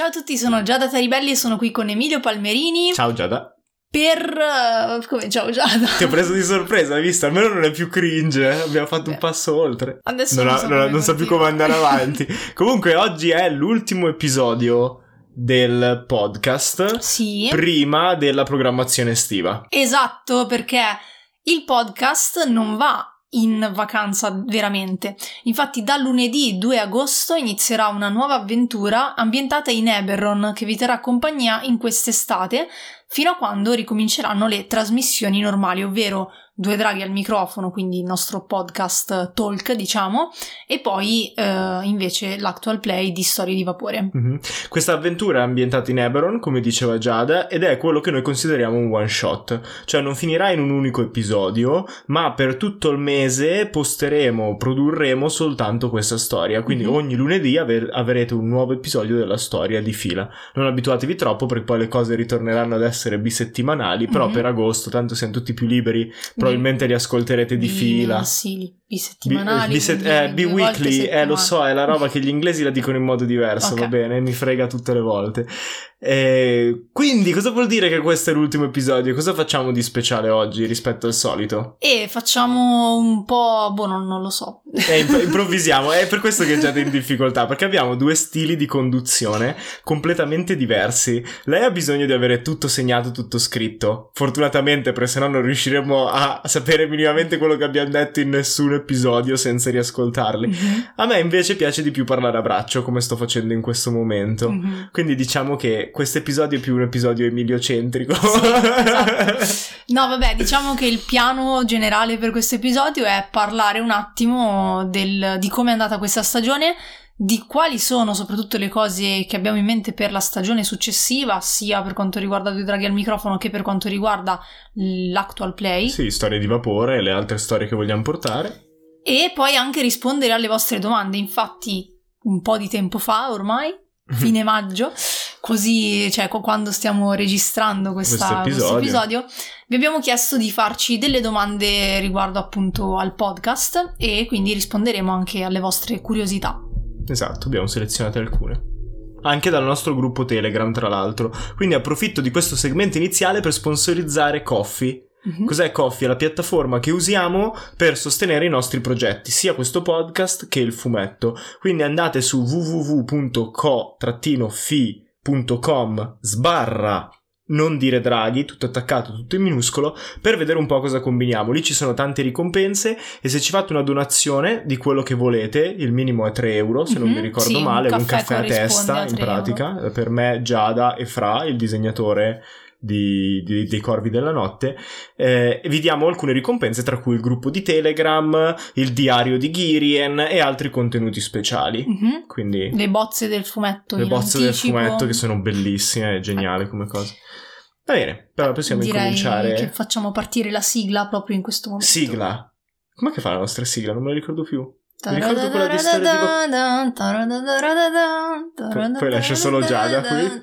Ciao a tutti, sono Giada Taribelli e sono qui con Emilio Palmerini. Ciao Giada. Per... Uh, come ciao Giada? Ti ho preso di sorpresa, hai visto? Almeno non è più cringe, eh? abbiamo fatto Beh. un passo oltre. Adesso non, non, so, non, non so più come andare avanti. Comunque oggi è l'ultimo episodio del podcast. Sì. Prima della programmazione estiva. Esatto, perché il podcast non va in vacanza veramente. Infatti da lunedì 2 agosto inizierà una nuova avventura ambientata in Eberron che vi terrà compagnia in quest'estate fino a quando ricominceranno le trasmissioni normali, ovvero Due draghi al microfono, quindi il nostro podcast talk, diciamo, e poi eh, invece l'actual play di Storie di Vapore. Mm-hmm. Questa avventura è ambientata in Eberron, come diceva Giada, ed è quello che noi consideriamo un one shot, cioè non finirà in un unico episodio, ma per tutto il mese posteremo, produrremo soltanto questa storia, quindi mm-hmm. ogni lunedì aver- avrete un nuovo episodio della storia di fila. Non abituatevi troppo perché poi le cose ritorneranno ad essere bisettimanali, però mm-hmm. per agosto tanto siamo tutti più liberi probabilmente li ascolterete di, fila. Mensili, bisettimanali. Biset- eh, bi-weekly, eh, lo so, è la roba che gli inglesi la dicono in modo diverso, okay. va bene, mi frega tutte le volte. E quindi cosa vuol dire che questo è l'ultimo episodio? Cosa facciamo di speciale oggi rispetto al solito? E facciamo un po', boh, non, non lo so. E imp- improvvisiamo, è per questo che già in difficoltà, perché abbiamo due stili di conduzione completamente diversi. Lei ha bisogno di avere tutto segnato, tutto scritto. Fortunatamente, perché sennò non riusciremo a sapere minimamente quello che abbiamo detto in nessun episodio senza riascoltarli. Mm-hmm. A me invece piace di più parlare a braccio, come sto facendo in questo momento. Mm-hmm. Quindi diciamo che questo episodio è più un episodio emiliocentrico. Sì, esatto. No, vabbè, diciamo che il piano generale per questo episodio è parlare un attimo del, di come è andata questa stagione, di quali sono soprattutto le cose che abbiamo in mente per la stagione successiva, sia per quanto riguarda Due Draghi al microfono che per quanto riguarda l'actual play. Sì, storie di vapore e le altre storie che vogliamo portare. E poi anche rispondere alle vostre domande. Infatti, un po' di tempo fa ormai, fine maggio, così, cioè quando stiamo registrando questa, questo, episodio. vi abbiamo chiesto di farci delle domande riguardo appunto al podcast e quindi risponderemo anche alle vostre curiosità. Esatto, abbiamo selezionato alcune. Anche dal nostro gruppo Telegram, tra l'altro. Quindi approfitto di questo segmento iniziale per sponsorizzare Coffee Mm-hmm. Cos'è Coffee? È la piattaforma che usiamo per sostenere i nostri progetti, sia questo podcast che il fumetto. Quindi andate su www.co-fi.com sbarra non dire draghi, tutto attaccato, tutto in minuscolo, per vedere un po' cosa combiniamo. Lì ci sono tante ricompense e se ci fate una donazione di quello che volete, il minimo è 3 euro, se mm-hmm, non mi ricordo sì, male, un caffè, un caffè a testa in pratica, euro. per me Giada e Fra, il disegnatore di, di, dei Corvi della Notte, eh, vi diamo alcune ricompense, tra cui il gruppo di Telegram, il diario di Girien e altri contenuti speciali. Mm-hmm. Quindi, le bozze del fumetto. Le bozze anticipo. del fumetto che sono bellissime, è geniale come cosa. Va bene, però possiamo Direi incominciare. che facciamo partire la sigla proprio in questo momento. Sigla? Com'è che fa la nostra sigla? Non me la ricordo più. Mi ricordo quella di storia di... Poi lascio solo Giada qui.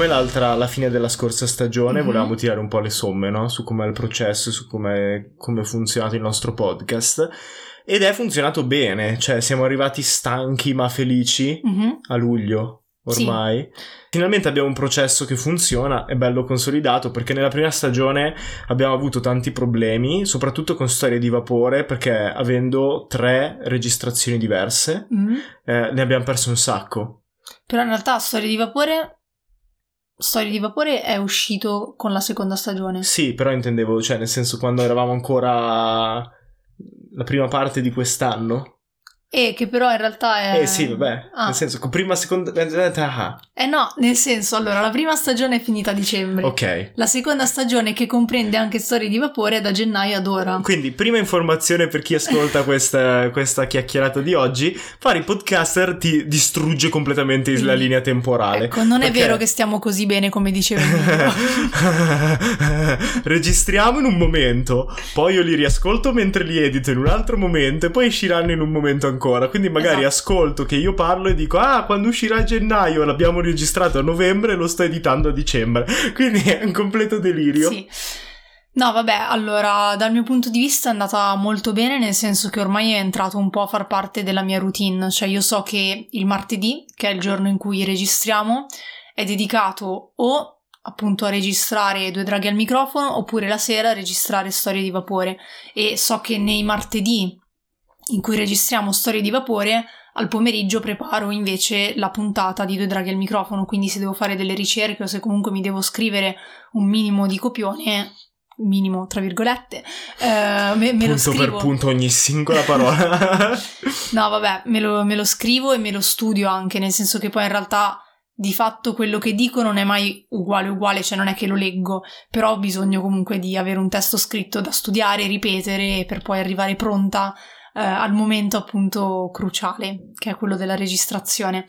Come l'altra, alla fine della scorsa stagione, mm-hmm. volevamo tirare un po' le somme, no? Su com'è il processo, su come è funzionato il nostro podcast. Ed è funzionato bene, cioè siamo arrivati stanchi ma felici mm-hmm. a luglio ormai. Sì. Finalmente abbiamo un processo che funziona, è bello consolidato perché nella prima stagione abbiamo avuto tanti problemi, soprattutto con storie di vapore, perché avendo tre registrazioni diverse mm-hmm. eh, ne abbiamo perso un sacco. Però in realtà storie di vapore Storie di Vapore è uscito con la seconda stagione. Sì, però intendevo, cioè, nel senso, quando eravamo ancora la prima parte di quest'anno. E che però in realtà è... Eh sì, vabbè, Ah. nel senso, con prima, seconda... ah, Eh no, nel senso, allora, la prima stagione è finita a dicembre. Ok. La seconda stagione, che comprende anche storie di vapore, è da gennaio ad ora. Quindi, prima informazione per chi ascolta questa, questa chiacchierata di oggi, fare i podcaster ti distrugge completamente la linea temporale. Ecco, non è Perché- vero che stiamo così bene come dicevo. Registriamo in un momento, poi io li riascolto mentre li edito in un altro momento e poi usciranno in un momento ancora. Quindi magari Esatto. ascolto che io parlo e dico "Ah, quando uscirà a gennaio, l'abbiamo registrato a novembre e lo sto editando a dicembre". Quindi è un completo delirio. Sì. No, vabbè, allora, dal mio punto di vista è andata molto bene, nel senso che ormai è entrato un po' a far parte della mia routine, cioè io so che il martedì, che è il giorno in cui registriamo, è dedicato o appunto a registrare due draghi al microfono oppure la sera a registrare storie di vapore e so che nei martedì in cui registriamo storie di vapore al pomeriggio preparo invece la puntata di due draghi al microfono quindi se devo fare delle ricerche o se comunque mi devo scrivere un minimo di copione minimo tra virgolette eh, me, me lo punto scrivo per punto ogni singola parola. No, vabbè, me lo, me lo scrivo e me lo studio anche, nel senso che poi in realtà di fatto quello che dico non è mai uguale uguale, cioè non è che lo leggo, però ho bisogno comunque di avere un testo scritto da studiare, ripetere per poi arrivare pronta eh, al momento appunto cruciale, che è quello della registrazione.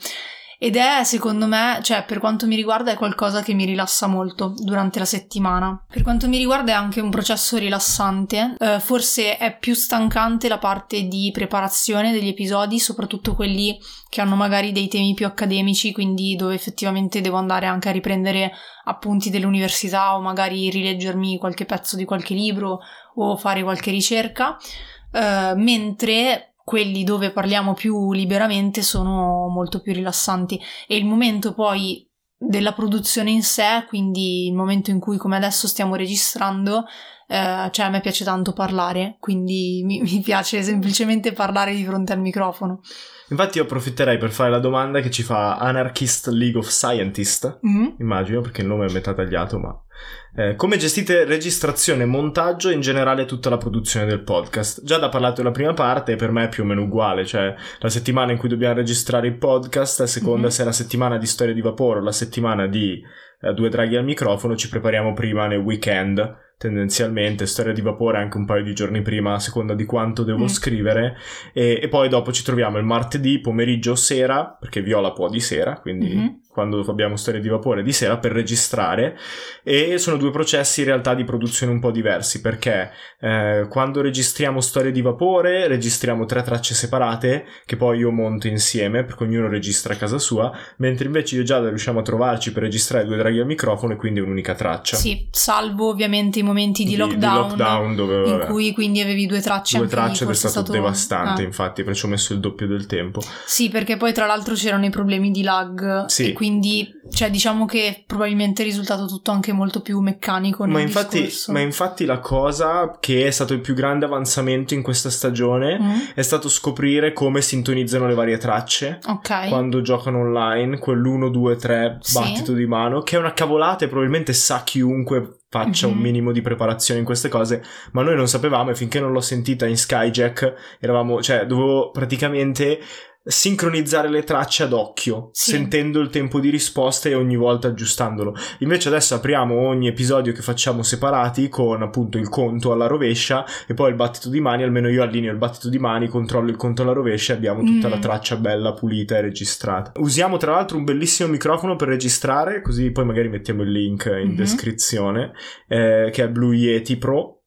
Ed è, secondo me, cioè per quanto mi riguarda, è qualcosa che mi rilassa molto durante la settimana. Per quanto mi riguarda è anche un processo rilassante, eh, forse è più stancante la parte di preparazione degli episodi, soprattutto quelli che hanno magari dei temi più accademici, quindi dove effettivamente devo andare anche a riprendere appunti dell'università o magari rileggermi qualche pezzo di qualche libro o fare qualche ricerca. Eh, mentre quelli dove parliamo più liberamente sono molto più rilassanti e il momento poi della produzione in sé, quindi il momento in cui come adesso stiamo registrando, eh, cioè a me piace tanto parlare, quindi mi, mi piace semplicemente parlare di fronte al microfono. Infatti io approfitterei per fare la domanda che ci fa Anarchist League of Scientist, Mm? immagino perché il nome è metà tagliato, ma eh, come gestite registrazione, montaggio e in generale tutta la produzione del podcast? Già da parlato della prima parte, per me è più o meno uguale, cioè la settimana in cui dobbiamo registrare il podcast, a seconda Mhm. se è la settimana di storia di vapore o la settimana di eh, due draghi al microfono, ci prepariamo prima nel weekend, tendenzialmente, storia di vapore anche un paio di giorni prima, a seconda di quanto devo Mm. scrivere, e, e poi dopo ci troviamo il martedì, pomeriggio o sera, perché Viola può di sera, quindi Mhm. quando abbiamo storie di vapore di sera per registrare e sono due processi in realtà di produzione un po' diversi perché eh, quando registriamo storie di vapore registriamo tre tracce separate che poi io monto insieme perché ognuno registra a casa sua mentre invece io Giada riusciamo a trovarci per registrare due draghi al microfono e quindi un'unica traccia Sì, salvo ovviamente i momenti di lockdown, lockdown dove in cui quindi avevi due tracce due tracce ed è forse stato, devastante ah. infatti perché ci ho messo il doppio del tempo Sì, perché poi tra l'altro c'erano i problemi di lag Sì. e quindi cioè diciamo che probabilmente è risultato tutto anche molto più meccanico nel ma infatti, discorso. ma infatti la cosa che è stato il più grande avanzamento in questa stagione Mm? è stato scoprire come sintonizzano le varie tracce Ok. quando giocano online, quell'1, 2, 3 Sì. battito di mano, che è una cavolata e probabilmente sa chiunque faccia Mhm. un minimo di preparazione in queste cose, ma noi non sapevamo e finché non l'ho sentita in Skyjack eravamo, cioè dovevo praticamente sincronizzare le tracce ad occhio, Sì. sentendo il tempo di risposta e ogni volta aggiustandolo. Invece adesso apriamo ogni episodio che facciamo separati con appunto il conto alla rovescia e poi il battito di mani, almeno io allineo il battito di mani, controllo il conto alla rovescia e abbiamo tutta Mm. la traccia bella pulita e registrata. Usiamo tra l'altro un bellissimo microfono per registrare, così poi magari mettiamo il link in Mhm. descrizione, eh, che è Blue Yeti Pro.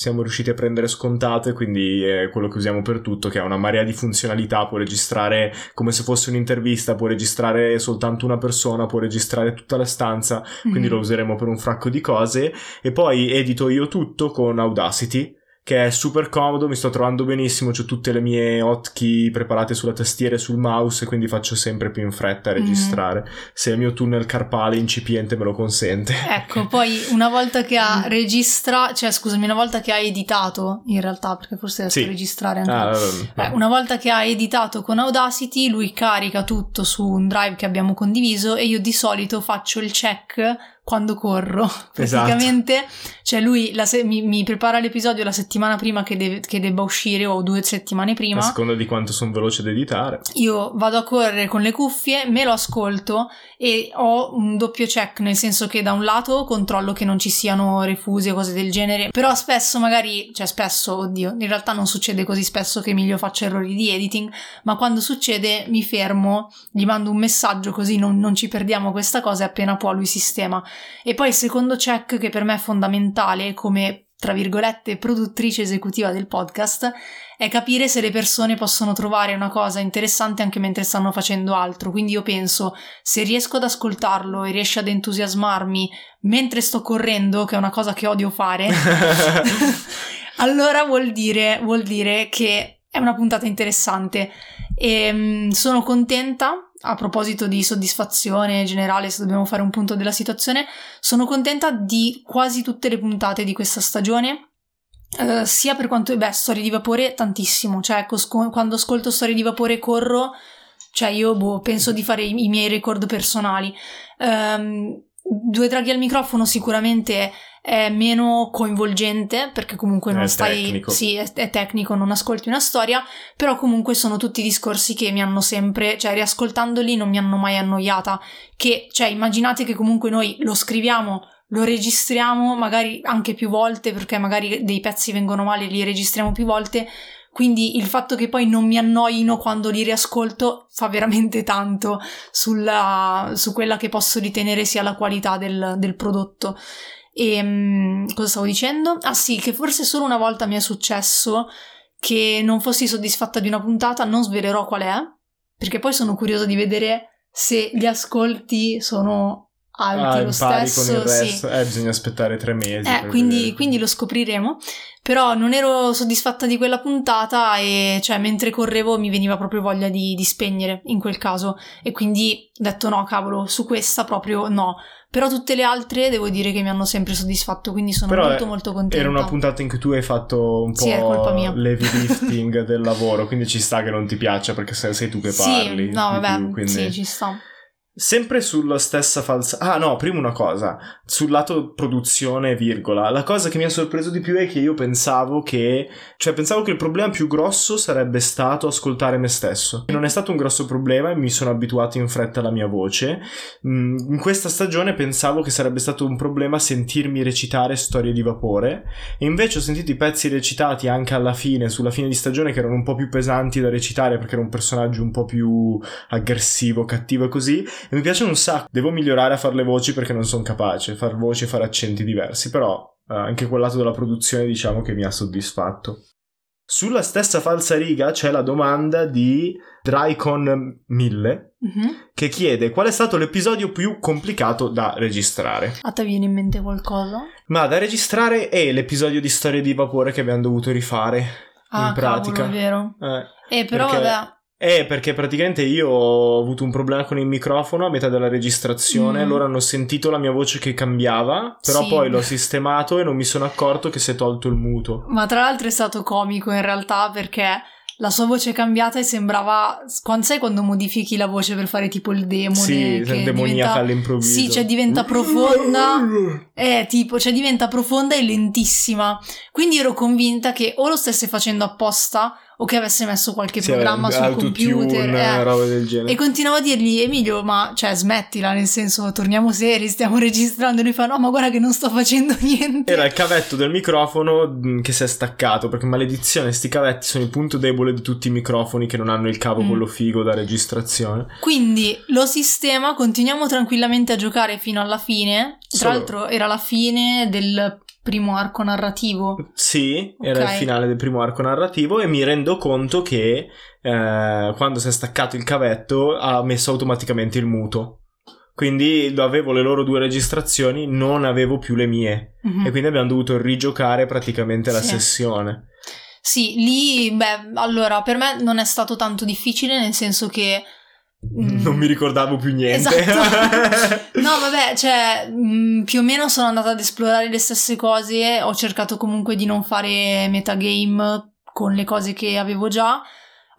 Siamo riusciti a prendere scontato e quindi è quello che usiamo per tutto, che ha una marea di funzionalità, può registrare come se fosse un'intervista, può registrare soltanto una persona, può registrare tutta la stanza, quindi Mhm. lo useremo per un fracco di cose e poi edito io tutto con Audacity che è super comodo, mi sto trovando benissimo, ho tutte le mie hotkey preparate sulla tastiera e sul mouse quindi faccio sempre più in fretta a Mhm. registrare se il mio tunnel carpale incipiente me lo consente. Ecco, poi una volta che ha registra, cioè scusami, una volta che ha editato, in realtà, perché forse adesso Sì. registrare anche Ah, Eh, vabbè. una volta che ha editato con Audacity, lui carica tutto su un drive che abbiamo condiviso e io di solito faccio il check quando corro. Esatto. Praticamente, cioè lui se- mi, mi prepara l'episodio la settimana prima che, deve- che debba uscire o due settimane prima. A seconda di quanto sono veloce ad editare. Io vado a correre con le cuffie, me lo ascolto e ho un doppio check, nel senso che da un lato controllo che non ci siano refusi o cose del genere, però spesso magari, cioè spesso, oddio, in realtà non succede così spesso che Emilio faccia errori di editing, ma quando succede mi fermo, gli mando un messaggio così non, non ci perdiamo questa cosa e appena può lui sistema. E poi il secondo check che per me è fondamentale come tra virgolette produttrice esecutiva del podcast è capire se le persone possono trovare una cosa interessante anche mentre stanno facendo altro. Quindi io penso, se riesco ad ascoltarlo e riesce ad entusiasmarmi mentre sto correndo, che è una cosa che odio fare, allora vuol dire, vuol dire che è una puntata interessante. E mm, sono contenta. A proposito di soddisfazione generale, se dobbiamo fare un punto della situazione, sono contenta di quasi tutte le puntate di questa stagione. eh, sia per quanto, beh, storie di vapore tantissimo, cioè ecco, quando ascolto storie di vapore corro, cioè io boh, penso di fare i, miei record personali. Ehm, due draghi al microfono sicuramente è meno coinvolgente perché comunque non È stai tecnico. sì è, è tecnico non ascolti una storia però comunque sono tutti discorsi che mi hanno sempre cioè riascoltandoli non mi hanno mai annoiata che cioè immaginate che comunque noi lo scriviamo lo registriamo magari anche più volte perché magari dei pezzi vengono male li registriamo più volte quindi il fatto che poi non mi annoino quando li riascolto fa veramente tanto sulla, su quella che posso ritenere sia la qualità del, del prodotto. E mm, cosa stavo dicendo? Ah sì, che forse solo una volta mi è successo che non fossi soddisfatta di una puntata, non svelerò qual è, perché poi sono curiosa di vedere se gli ascolti sono alti Ah, lo stesso. con il sì. Eh, bisogna aspettare tre mesi. Eh, quindi, quindi lo scopriremo. Però non ero soddisfatta di quella puntata e cioè mentre correvo mi veniva proprio voglia di, di spegnere in quel caso. E quindi ho detto no, cavolo, su questa proprio no. Però tutte le altre devo dire che mi hanno sempre soddisfatto, quindi sono Però, molto eh, molto contenta. Era una puntata in cui tu hai fatto un Sì, è po' mia. l'heavy lifting del lavoro, quindi ci sta che non ti piaccia perché sei, sei tu che parli. Sì, no, vabbè, più, quindi- sì, ci sta. Sempre sulla stessa falsa... Ah no, prima una cosa, sul lato produzione, virgola, la cosa che mi ha sorpreso di più è che io pensavo che... Cioè pensavo che il problema più grosso sarebbe stato ascoltare me stesso. Non è stato un grosso problema e mi sono abituato in fretta alla mia voce. Mm, In questa stagione pensavo che sarebbe stato un problema sentirmi recitare storie di vapore e invece ho sentito i pezzi recitati anche alla fine, sulla fine di stagione, che erano un po' più pesanti da recitare perché era un personaggio un po' più aggressivo, cattivo e così. E mi piacciono un sacco. Devo migliorare a fare le voci perché non sono capace, far voci e fare accenti diversi, però eh, anche quel lato della produzione diciamo che mi ha soddisfatto. Sulla stessa falsa riga c'è la domanda di Drycon 1000 Mhm. che chiede qual è stato l'episodio più complicato da registrare. A te viene in mente qualcosa? Ma da registrare è l'episodio di Storie di Vapore che abbiamo dovuto rifare Ah, in pratica. cavolo, è vero. Eh. Eh, però Perché- vabbè, Eh, perché praticamente io ho avuto un problema con il microfono a metà della registrazione, Mm. loro hanno sentito la mia voce che cambiava, però Sì. poi l'ho sistemato e non mi sono accorto che si è tolto il muto. Ma tra l'altro è stato comico in realtà perché la sua voce è cambiata e sembrava. Quando sai quando modifichi la voce per fare tipo il demone? Sì, che demoniaca diventa- all'improvviso. Sì, cioè diventa profonda. Eh, tipo, cioè diventa profonda e lentissima. Quindi ero convinta che o lo stesse facendo apposta o che avesse messo qualche Sì, programma sul computer. eh. roba del genere. E continuavo a dirgli, Emilio, ma cioè smettila, nel senso, torniamo seri, stiamo registrando. E lui fa, no, ma guarda che non sto facendo niente. Era il cavetto del microfono mh, che si è staccato, perché maledizione, sti cavetti sono il punto debole di tutti i microfoni che non hanno il cavo Mm. quello figo da registrazione. Quindi lo sistema, continuiamo tranquillamente a giocare fino alla fine. Tra Solo- l'altro era la fine del primo arco narrativo. Sì, era Ok. il finale del primo arco narrativo e mi rendo conto che eh, quando si è staccato il cavetto ha messo automaticamente il muto. Quindi avevo le loro due registrazioni, non avevo più le mie. Mhm. E quindi abbiamo dovuto rigiocare praticamente la Sì. sessione. Sì, lì, beh, allora, per me non è stato tanto difficile, nel senso che... mm, Non mi ricordavo più niente. Esatto. No, vabbè, cioè, mh, più o meno sono andata ad esplorare le stesse cose, ho cercato comunque di non fare metagame con le cose che avevo già.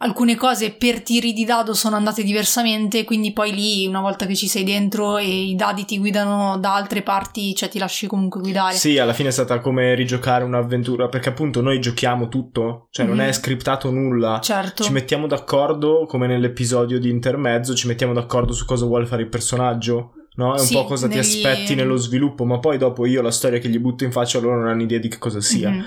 Alcune cose per tiri di dado sono andate diversamente, quindi poi lì una volta che ci sei dentro e i dadi ti guidano da altre parti, cioè ti lasci comunque guidare. Sì, alla fine è stata come rigiocare un'avventura, perché appunto noi giochiamo tutto, cioè non Mhm. è scriptato nulla. Certo. Ci mettiamo d'accordo, come nell'episodio di intermezzo, ci mettiamo d'accordo su cosa vuole fare il personaggio. No? È un Sì, po' cosa ti negli- aspetti nello sviluppo, ma poi dopo io la storia che gli butto in faccia loro non hanno idea di che cosa sia. Mhm.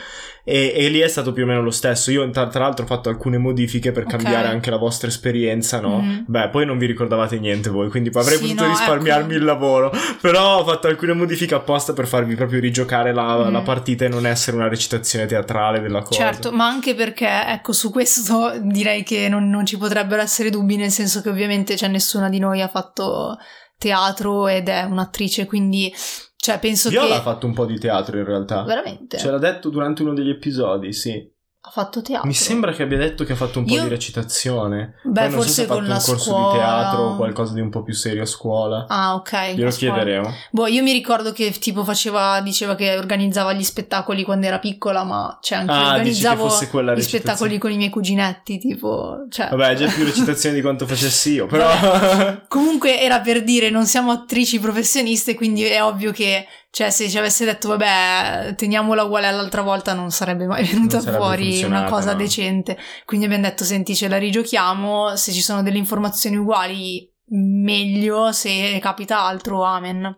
E, e lì è stato più o meno lo stesso. Io, tra, tra l'altro, ho fatto alcune modifiche per Ok. cambiare anche la vostra esperienza, no? Mhm. Beh, poi non vi ricordavate niente voi, quindi avrei Sì, potuto no, risparmiarmi ecco. il lavoro. Però ho fatto alcune modifiche apposta per farvi proprio rigiocare la, Mhm. la partita e non essere una recitazione teatrale della cosa. Certo, ma anche perché, ecco, su questo direi che non, non ci potrebbero essere dubbi, nel senso che ovviamente c'è nessuna di noi ha fatto teatro ed è un'attrice, quindi, cioè, penso Viola che... ha fatto un po' di teatro in realtà. Veramente? Ce l'ha detto durante uno degli episodi, sì. Ha fatto teatro? Mi sembra che abbia detto che ha fatto un po' Io- di recitazione. Beh, non so forse se ha fatto con un la corso scuola... di teatro o qualcosa di un po' più serio a scuola. Ah, ok. Glielo scuola. chiederemo. Boh, io mi ricordo che tipo faceva, diceva che organizzava gli spettacoli quando era piccola, ma cioè anche Ah, organizzavo gli spettacoli con i miei cuginetti, tipo, cioè... Vabbè, è già più recitazione di quanto facessi io, però... Comunque era per dire, non siamo attrici professioniste, quindi è ovvio che, cioè, se ci avesse detto, vabbè, teniamola uguale all'altra volta, non sarebbe mai venuta sarebbe fuori una cosa no. decente. Quindi abbiamo detto, senti, ce la rigiochiamo, se ci sono delle informazioni uguali, meglio, se capita altro, amen.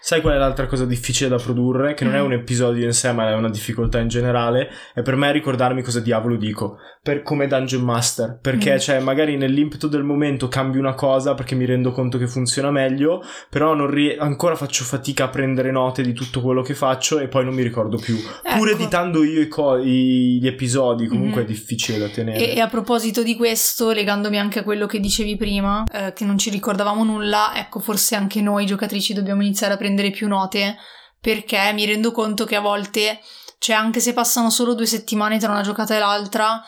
Sai qual è l'altra cosa difficile da produrre? Che non è Mm. un episodio in sé, ma è una difficoltà in generale. È per me ricordarmi cosa diavolo dico. Per, come Dungeon Master. Perché, Mm. cioè, magari nell'impeto del momento cambio una cosa perché mi rendo conto che funziona meglio. Però non rie- ancora faccio fatica a prendere note di tutto quello che faccio e poi non mi ricordo più. Pure Ecco. editando io i co- i- gli episodi, comunque Mhm. è difficile da tenere. E, e a proposito di questo, legandomi anche a quello che dicevi prima, eh, che non ci ricordavamo nulla, ecco, forse anche noi giocatrici dobbiamo iniziare a prendere più note, perché mi rendo conto che a volte, cioè anche se passano solo due settimane tra una giocata e l'altra,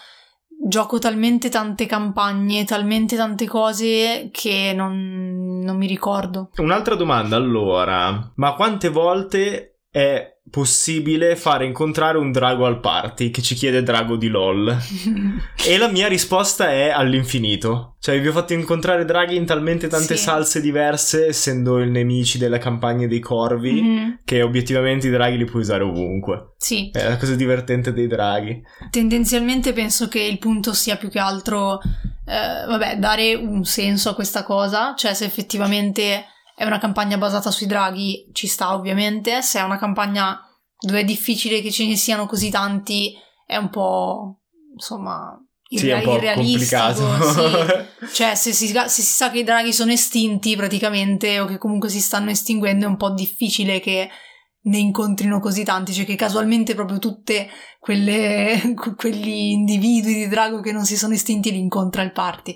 gioco talmente tante campagne, talmente tante cose che non, non mi ricordo. Un'altra domanda allora, ma quante volte è possibile fare incontrare un drago al party che ci chiede drago di LOL? E la mia risposta è all'infinito. Cioè, vi ho fatto incontrare draghi in talmente tante Sì. salse diverse, essendo i nemici delle campagne dei corvi, Mhm, che obiettivamente i draghi li puoi usare ovunque. Sì, È la cosa divertente dei draghi. tendenzialmente penso che il punto sia più che altro, eh, vabbè, dare un senso a questa cosa, cioè se effettivamente è una campagna basata sui draghi ci sta ovviamente, se è una campagna dove è difficile che ce ne siano così tanti è un po', insomma, Sì, è un irre- po' irrealistico. sì. Cioè, se si, se si sa che i draghi sono estinti praticamente o che comunque si stanno estinguendo, è un po' difficile che ne incontrino così tanti, cioè che casualmente proprio tutte quelle, quegli individui di drago che non si sono estinti li incontra il party.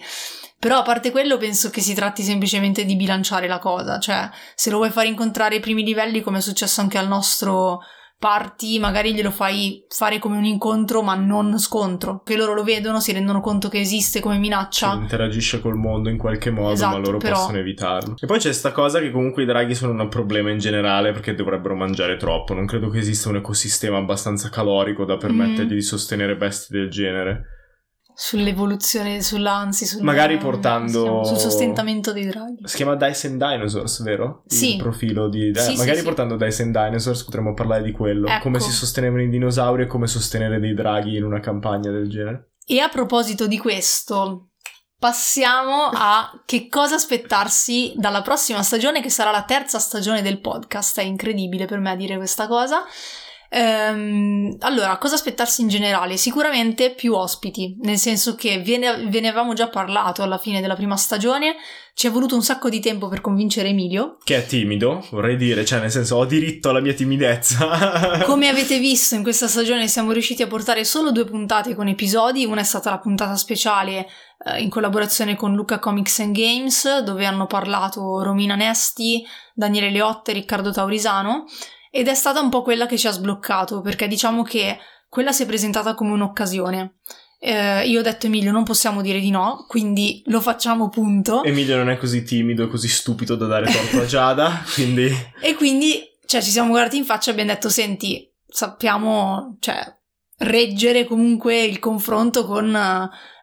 Però a parte quello penso che si tratti semplicemente di bilanciare la cosa, cioè se lo vuoi fare incontrare ai primi livelli come è successo anche al nostro party, magari glielo fai fare come un incontro ma non scontro, che loro lo vedono, si rendono conto che esiste come minaccia. Cioè, interagisce col mondo in qualche modo, Esatto, ma loro però- possono evitarlo. E poi c'è sta cosa che comunque i draghi sono un problema in generale perché dovrebbero mangiare troppo. Non credo che esista un ecosistema abbastanza calorico da permettergli Mm. di sostenere bestie del genere. Sull'evoluzione, sulla, anzi, sul, Magari portando- sul sostentamento dei draghi. Si chiama Dyson Dinosaurs, vero? Il Sì. profilo di... eh, Sì, sì, magari sì. portando Dyson Dinosaurs potremmo parlare di quello. Ecco. Come si sostenevano i dinosauri e come sostenere dei draghi in una campagna del genere. E a proposito di questo, passiamo a che cosa aspettarsi dalla prossima stagione, che sarà la terza stagione del podcast. È incredibile per me dire questa cosa. Ehm, allora, cosa aspettarsi in generale? Sicuramente più ospiti, nel senso che ve ne, ve ne avevamo già parlato alla fine della prima stagione. Ci è voluto un sacco di tempo per convincere Emilio. Che è timido, vorrei dire. Cioè, nel senso, ho diritto alla mia timidezza. Come avete visto in questa stagione siamo riusciti a portare solo due puntate con episodi, una è stata la puntata speciale eh, in collaborazione con Luca Comics and Games dove hanno parlato Romina Nesti, Daniele Leotte e Riccardo Taurisano ed è stata un po' quella che ci ha sbloccato perché diciamo che quella si è presentata come un'occasione. Eh, io ho detto Emilio non possiamo dire di no, quindi lo facciamo punto. Emilio non è così timido e così stupido da dare torto a Giada, quindi... E quindi, cioè, ci siamo guardati in faccia e abbiamo detto, senti, sappiamo, cioè, reggere comunque il confronto con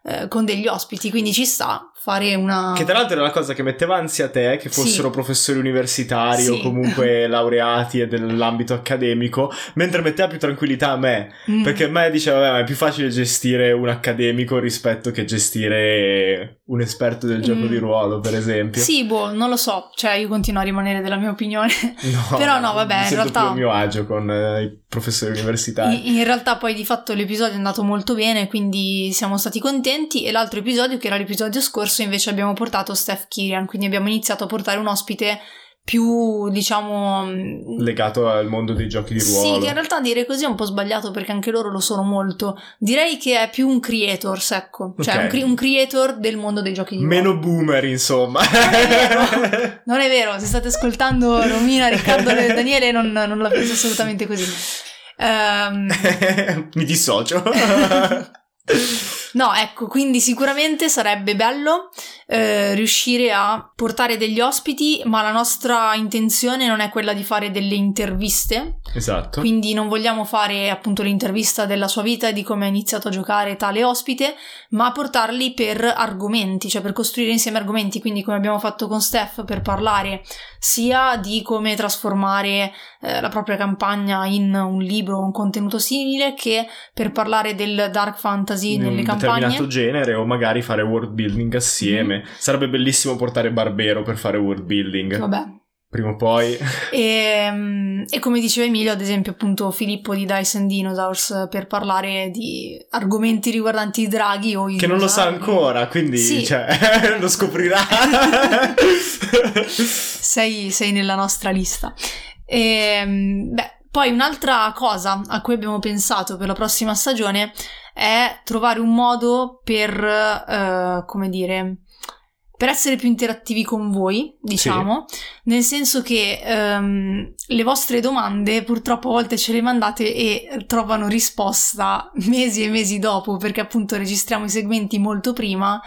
eh, con degli ospiti, quindi ci sta fare una... Che tra l'altro è la cosa che metteva ansia a te, che fossero Sì. professori universitari o Sì. comunque laureati e dell'ambito accademico, mentre metteva più tranquillità a me, Mm. perché a me diceva, vabbè, ma è più facile gestire un accademico rispetto che gestire un esperto del gioco Mm. di ruolo, per esempio. Sì, boh, non lo so, cioè io continuo a rimanere della mia opinione. No, Però no, vabbè, mi in realtà- più a mio agio con eh, i professori universitari. In in realtà poi di fatto l'episodio è andato molto bene, quindi siamo stati contenti e l'altro episodio, che era l'episodio scorso, invece abbiamo portato Steph Kirian, quindi abbiamo iniziato a portare un ospite più, diciamo... mh, Legato al mondo dei giochi di ruolo. Sì, che in realtà dire così è un po' sbagliato perché anche loro lo sono molto. Direi che è più un creator, ecco. Cioè Ok. un, cre- un creator del mondo dei giochi di ruolo. Meno boomer, insomma. vero. Non è vero, se state ascoltando Romina, Riccardo e Daniele non, non la penso assolutamente così. Ehm, Mi dissocio. no, ecco, quindi sicuramente sarebbe bello eh, riuscire a portare degli ospiti, ma la nostra intenzione non è quella di fare delle interviste, esatto. quindi non vogliamo fare appunto l'intervista della sua vita e di come ha iniziato a giocare tale ospite, ma portarli per argomenti, cioè per costruire insieme argomenti, quindi come abbiamo fatto con Steph per parlare sia di come trasformare eh, la propria campagna in un libro o un contenuto simile che per parlare del dark fantasy nelle determinato genere o magari fare world building assieme. Sarebbe bellissimo portare Barbero per fare world building. Vabbè. Prima o poi. E, mm, e come diceva Emilio, ad esempio, appunto Filippo di Dice and Dinosaurs per parlare di argomenti riguardanti i draghi o i Che non lo sa ancora, quindi Sì. cioè, lo scoprirà. sei, sei nella nostra lista. E, beh, poi un'altra cosa a cui abbiamo pensato per la prossima stagione è trovare un modo per, eh, come dire, per essere più interattivi con voi, diciamo, nel senso che ehm, le vostre domande purtroppo a volte ce le mandate e trovano risposta mesi e mesi dopo, perché appunto registriamo i segmenti molto prima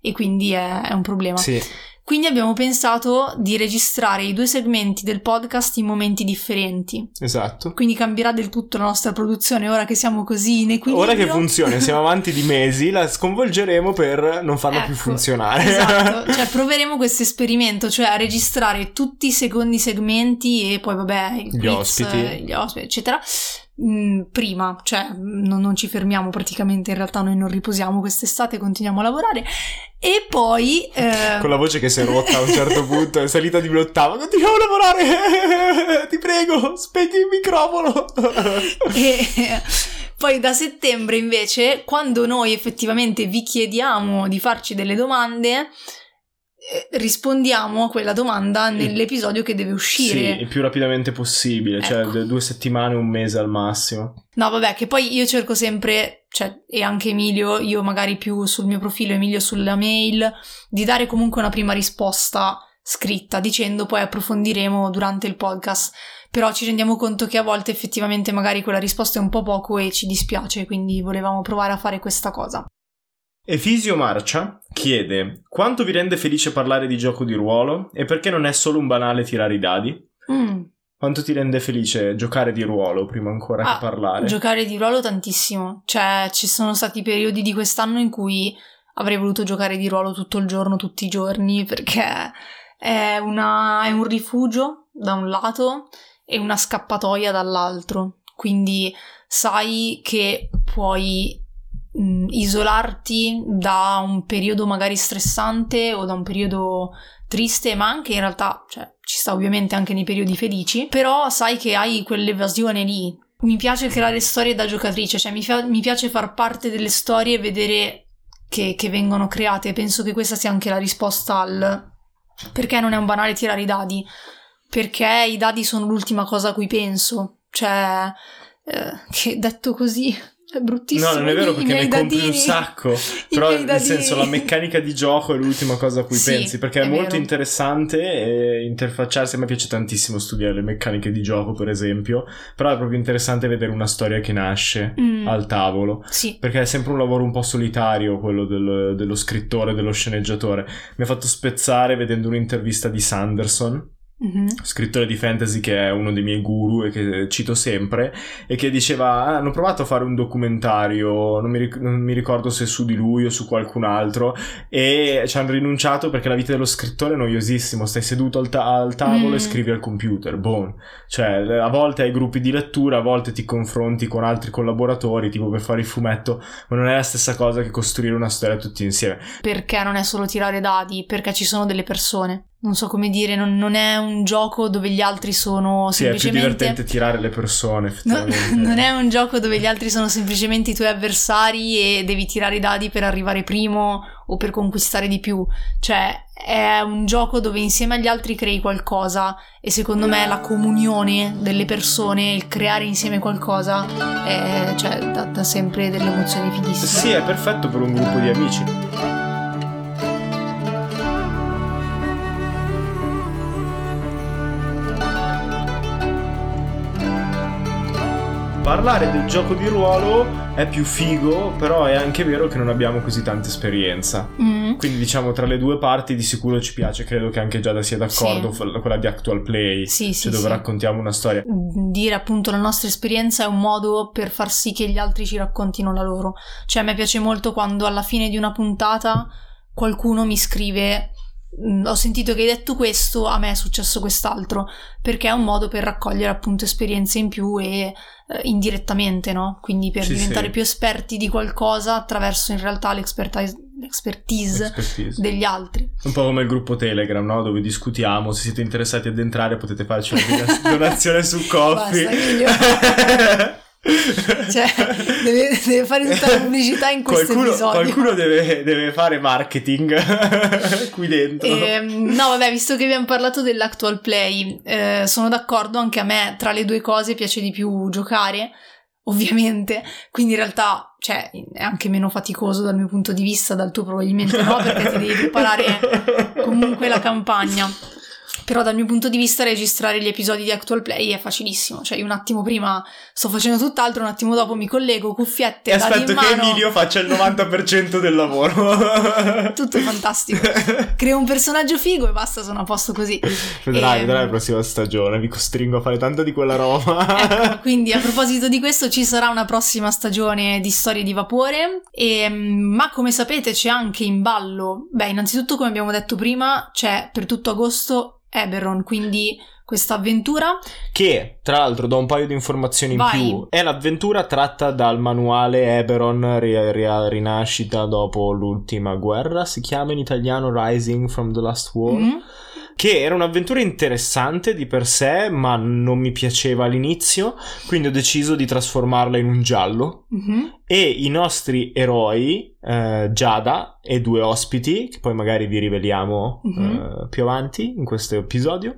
e quindi è, è un problema. sì. Quindi abbiamo pensato di registrare i due segmenti del podcast in momenti differenti. Esatto. Quindi cambierà del tutto la nostra produzione ora che siamo così in equilibrio. Ora che funziona, siamo avanti di mesi, la sconvolgeremo per non farla più Ecco, funzionare. Esatto, cioè proveremo questo esperimento, cioè a registrare tutti i secondi segmenti e poi vabbè Gli quiz, ospiti. gli ospiti, eccetera. Mm, Prima, cioè mm, non, non ci fermiamo praticamente, in realtà noi non riposiamo quest'estate, continuiamo a lavorare e poi... eh, Con la voce che si è rotta a un certo punto, è salita di un'ottava. Continuiamo a lavorare! Ti prego, spegni il microfono! E poi da settembre invece, quando noi effettivamente vi chiediamo di farci delle domande, rispondiamo a quella domanda nell'episodio che deve uscire. Sì, il più rapidamente possibile, cioè Ecco. d- due settimane, un mese al massimo. No, vabbè, che poi io cerco sempre, cioè, e anche Emilio, io magari più sul mio profilo, Emilio sulla mail, di dare comunque una prima risposta scritta, dicendo poi approfondiremo durante il podcast. Però ci rendiamo conto che a volte effettivamente magari quella risposta è un po' poco e ci dispiace, quindi volevamo provare a fare questa cosa. Efisio Marcia chiede quanto vi rende felice parlare di gioco di ruolo e perché non è solo un banale tirare i dadi? Mm. Quanto ti rende felice giocare di ruolo prima ancora Ah, che parlare? Giocare di ruolo tantissimo, cioè ci sono stati periodi di quest'anno in cui avrei voluto giocare di ruolo tutto il giorno, tutti i giorni, perché è, una- è un rifugio da un lato e una scappatoia dall'altro, quindi sai che puoi isolarti da un periodo magari stressante o da un periodo triste, ma anche in realtà, cioè, ci sta ovviamente anche nei periodi felici, però sai che hai quell'evasione lì. Mi piace creare storie da giocatrice, cioè mi, fa- mi piace far parte delle storie e vedere che, che vengono create. Penso che questa sia anche la risposta al perché non è un banale tirare i dadi, perché i dadi sono l'ultima cosa a cui penso, cioè, eh, che detto così è bruttissimo. No, non è vero perché ne compri un dadini. sacco. I Però nel dadini. senso la meccanica di gioco è l'ultima cosa a cui Sì, pensi perché è, è molto vero. interessante interfacciarsi. A me piace tantissimo studiare le meccaniche di gioco, per esempio. Però è proprio interessante vedere una storia che nasce Mm, al tavolo. Sì, Perché è sempre un lavoro un po' solitario quello del- dello scrittore, dello sceneggiatore. Mi ha fatto spezzare vedendo un'intervista di Sanderson Mhm. scrittore di fantasy che è uno dei miei guru e che cito sempre, e che diceva: "Ah, Hanno provato a fare un documentario, non mi, ric- non mi ricordo se su di lui o su qualcun altro, e ci hanno rinunciato perché la vita dello scrittore è noiosissimo. Stai seduto al, ta- al tavolo Mm. e scrivi al computer. Boh. Cioè, a volte hai gruppi di lettura, a volte ti confronti con altri collaboratori, tipo per fare il fumetto, ma non è la stessa cosa che costruire una storia tutti insieme. Perché non è solo tirare dadi, perché ci sono delle persone. Non so come dire, non, non è un gioco dove gli altri sono Sì, è più semplicemente... divertente tirare le persone, No, effettivamente. non è un gioco dove gli altri sono semplicemente i tuoi avversari e devi tirare i dadi per arrivare primo o per conquistare di più. Cioè, è un gioco dove insieme agli altri crei qualcosa e secondo me la comunione delle persone, il creare insieme qualcosa, è, cioè, dà, dà sempre delle emozioni fighissime. Sì, è perfetto per un gruppo di amici. Parlare del gioco di ruolo è più figo, però è anche vero che non abbiamo così tanta esperienza. Mm. Quindi diciamo tra le due parti di sicuro ci piace, credo che anche Giada sia d'accordo, Sì. quella di Actual Play, Sì, sì, cioè dove raccontiamo una storia. dire appunto la nostra esperienza è un modo per far sì che gli altri ci raccontino la loro. Cioè a me piace molto quando alla fine di una puntata qualcuno mi scrive "Mm, ho sentito che hai detto questo, a me è successo quest'altro, perché è un modo per raccogliere appunto esperienze in più e eh, indirettamente, no? Quindi per Sì, diventare sì. più esperti di qualcosa attraverso in realtà l'expertise, l'expertise Expertise. degli altri. Un po' come il gruppo Telegram, no? Dove discutiamo. Se siete interessati ad entrare, potete farci una dona- donazione su Coffee. Basta. Cioè, deve, deve fare tutta la pubblicità in questo qualcuno, episodio. qualcuno deve, deve fare marketing qui dentro. Ehm, no, vabbè, visto che abbiamo parlato dell'actual play, eh, sono d'accordo, anche a me tra le due cose piace di più giocare, ovviamente, quindi in realtà cioè, è anche meno faticoso dal mio punto di vista, dal tuo probabilmente no, perché ti devi preparare comunque la campagna. Però dal mio punto di vista registrare gli episodi di Actual Play è facilissimo, cioè io un attimo prima sto facendo tutt'altro, un attimo dopo mi collego, cuffiette, E aspetto in che mano. Emilio faccia il 90% del lavoro. Tutto fantastico. Creo un personaggio figo e basta, sono a posto così. Vedrai, Ehm, vedrai la prossima stagione. Vi costringo a fare tanto di quella roba. Ecco, quindi a proposito di questo ci sarà una prossima stagione di Storie di Vapore, e, mm, ma come sapete c'è anche in ballo, beh innanzitutto come abbiamo detto prima c'è per tutto agosto Eberron, quindi questa avventura Che, tra l'altro, do un paio di informazioni in Vai. più. È l'avventura tratta dal manuale Eberron ri- ri- Rinascita dopo l'ultima guerra. Si chiama in italiano Rising from the Last War. Mhm. Che era un'avventura interessante di per sé, ma non mi piaceva all'inizio. Quindi ho deciso di trasformarla in un giallo. Mhm. E i nostri eroi, eh, Giada e due ospiti, che poi magari vi riveliamo Mhm. eh, più avanti in questo episodio,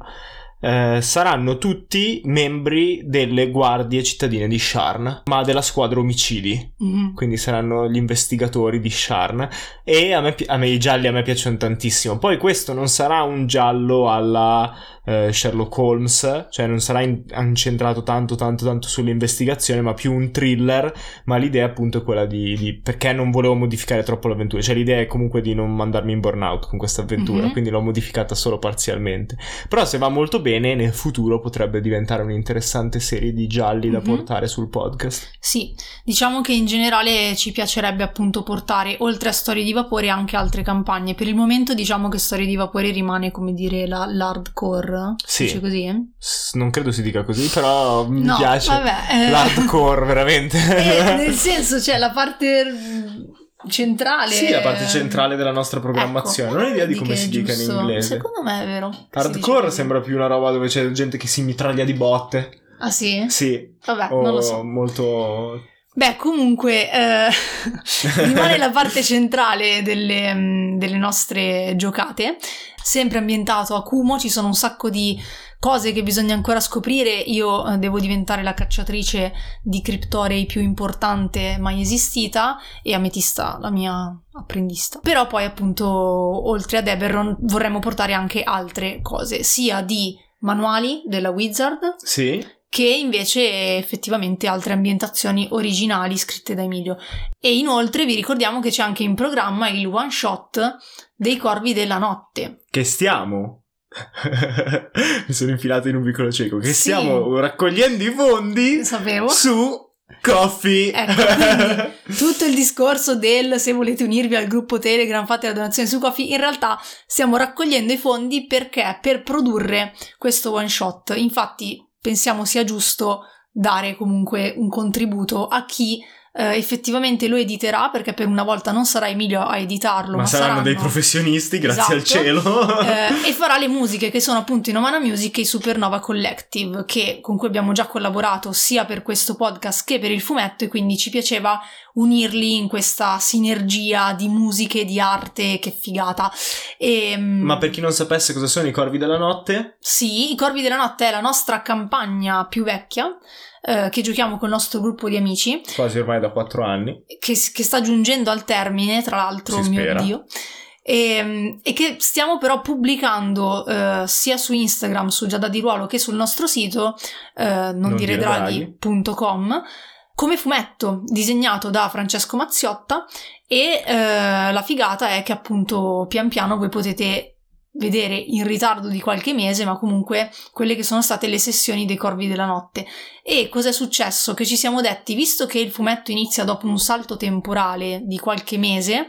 eh, saranno tutti membri delle guardie cittadine di Sharn, ma della squadra omicidi. Mhm. Quindi saranno gli investigatori di Sharn. E a me, a me i gialli a me piacciono tantissimo. Poi questo non sarà un giallo alla eh, Sherlock Holmes, cioè non sarà in- incentrato tanto tanto tanto sull'investigazione, ma più un thriller. Ma l'idea appunto è quella di, di- perché non volevo modificare troppo l'avventura. Cioè l'idea è comunque di non mandarmi in burnout con questa avventura, Mhm. quindi l'ho modificata solo parzialmente. Però se va molto bene, nel futuro potrebbe diventare un'interessante serie di gialli da Mhm. portare sul podcast. Sì, diciamo che in generale ci piacerebbe appunto portare oltre a Storie di Vapore anche altre campagne. Per il momento diciamo che Storie di Vapore rimane come dire la, l'hardcore, Sì. dice così? S- Non credo si dica così, però mi No, piace. vabbè, eh. L'hardcore, veramente. Eh, nel senso, c'è la parte centrale. Sì, la parte centrale della nostra programmazione. Ecco, non ho idea di come si dica in inglese. Secondo me è vero. Hardcore sembra più una roba dove c'è gente che si mitraglia di botte. Ah sì? Sì, Vabbè, o non lo so. molto... Beh, comunque eh, rimane la parte centrale delle, mm, delle nostre giocate, sempre ambientato a Kumo, ci sono un sacco di cose che bisogna ancora scoprire, io eh, devo diventare la cacciatrice di criptorei più importante mai esistita e Ametista la mia apprendista. Però poi appunto oltre ad Eberron vorremmo portare anche altre cose, sia di manuali della Wizard Sì? che invece effettivamente altre ambientazioni originali scritte da Emilio. E inoltre vi ricordiamo che c'è anche in programma il one shot dei Corvi della Notte. Che stiamo Mi sono infilato in un vicolo cieco. Che Sì. stiamo raccogliendo i fondi Sapevo. su Coffee. Ecco, tutto il discorso del se volete unirvi al gruppo Telegram fate la donazione su Coffee, in realtà stiamo raccogliendo i fondi perché per produrre questo one shot. Infatti pensiamo sia giusto dare comunque un contributo a chi eh, effettivamente lo editerà perché per una volta non sarà Emilio a editarlo, ma, Ma saranno dei professionisti, grazie al Esatto. cielo. eh, e farà le musiche che sono appunto i Nomana Music e i Supernova Collective che, con cui abbiamo già collaborato sia per questo podcast che per il fumetto e quindi ci piaceva unirli in questa sinergia di musiche, di arte, che figata. E, Ma per chi non sapesse cosa sono i corvi della notte, Sì, I Corvi della Notte è la nostra campagna più vecchia eh, che giochiamo col nostro gruppo di amici quasi ormai da quattro anni, che, che sta giungendo al termine, tra l'altro, Si mio spera. Dio. E, e che stiamo però pubblicando eh, sia su Instagram, su Giada di Ruolo, che sul nostro sito eh, non, dire draghi.com come fumetto disegnato da Francesco Mazziotta e eh, la figata è che appunto pian piano voi potete vedere in ritardo di qualche mese, ma comunque quelle che sono state le sessioni dei Corvi della Notte. E cos'è successo? Che ci siamo detti, visto che il fumetto inizia dopo un salto temporale di qualche mese,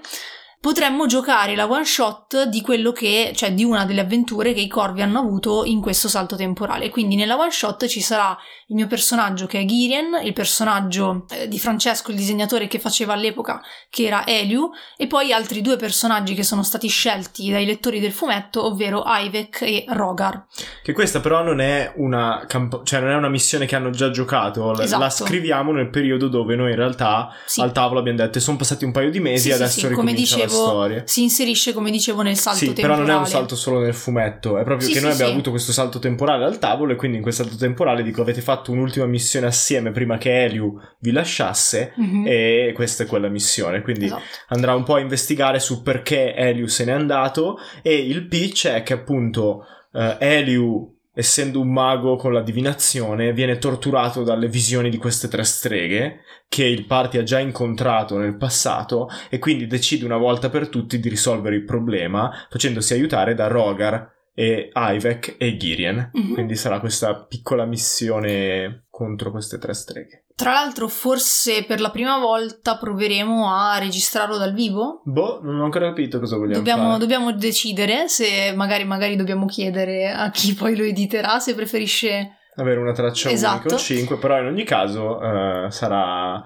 potremmo giocare la one shot di quello che, cioè di una delle avventure che i corvi hanno avuto in questo salto temporale. Quindi nella one shot ci sarà il mio personaggio che è Girien, il personaggio eh, di Francesco, il disegnatore che faceva all'epoca, che era Eliu, e poi altri due personaggi che sono stati scelti dai lettori del fumetto, ovvero Ivek e Rogar. che questa però non è una camp- cioè non è una missione che hanno già giocato, la- Esatto. la scriviamo nel periodo dove noi in realtà Sì. al tavolo abbiamo detto sono passati un paio di mesi Sì, e sì, adesso sì, come dicevo, la storia. si inserisce, come dicevo, nel salto Sì, temporale. però non è un salto solo nel fumetto, è proprio Sì, che sì, noi abbiamo avuto questo salto temporale al tavolo e quindi in quel salto temporale dico avete fatto un'ultima missione assieme prima che Eliu vi lasciasse Mhm. e questa è quella missione, quindi Esatto. andrà un po' a investigare su perché Eliu se n'è andato e il pitch è che appunto eh, Eliu essendo un mago con la divinazione viene torturato dalle visioni di queste tre streghe che il party ha già incontrato nel passato e quindi decide una volta per tutti di risolvere il problema facendosi aiutare da Rogar e Ivek e Girien Mhm. quindi sarà questa piccola missione contro queste tre streghe Tra l'altro, forse per la prima volta proveremo a registrarlo dal vivo. boh non ho ancora capito cosa vogliamo Dobbiamo, fare dobbiamo decidere se magari, magari dobbiamo chiedere a chi poi lo editerà se preferisce. avere una traccia Esatto. unica o 5, però in ogni caso eh, sarà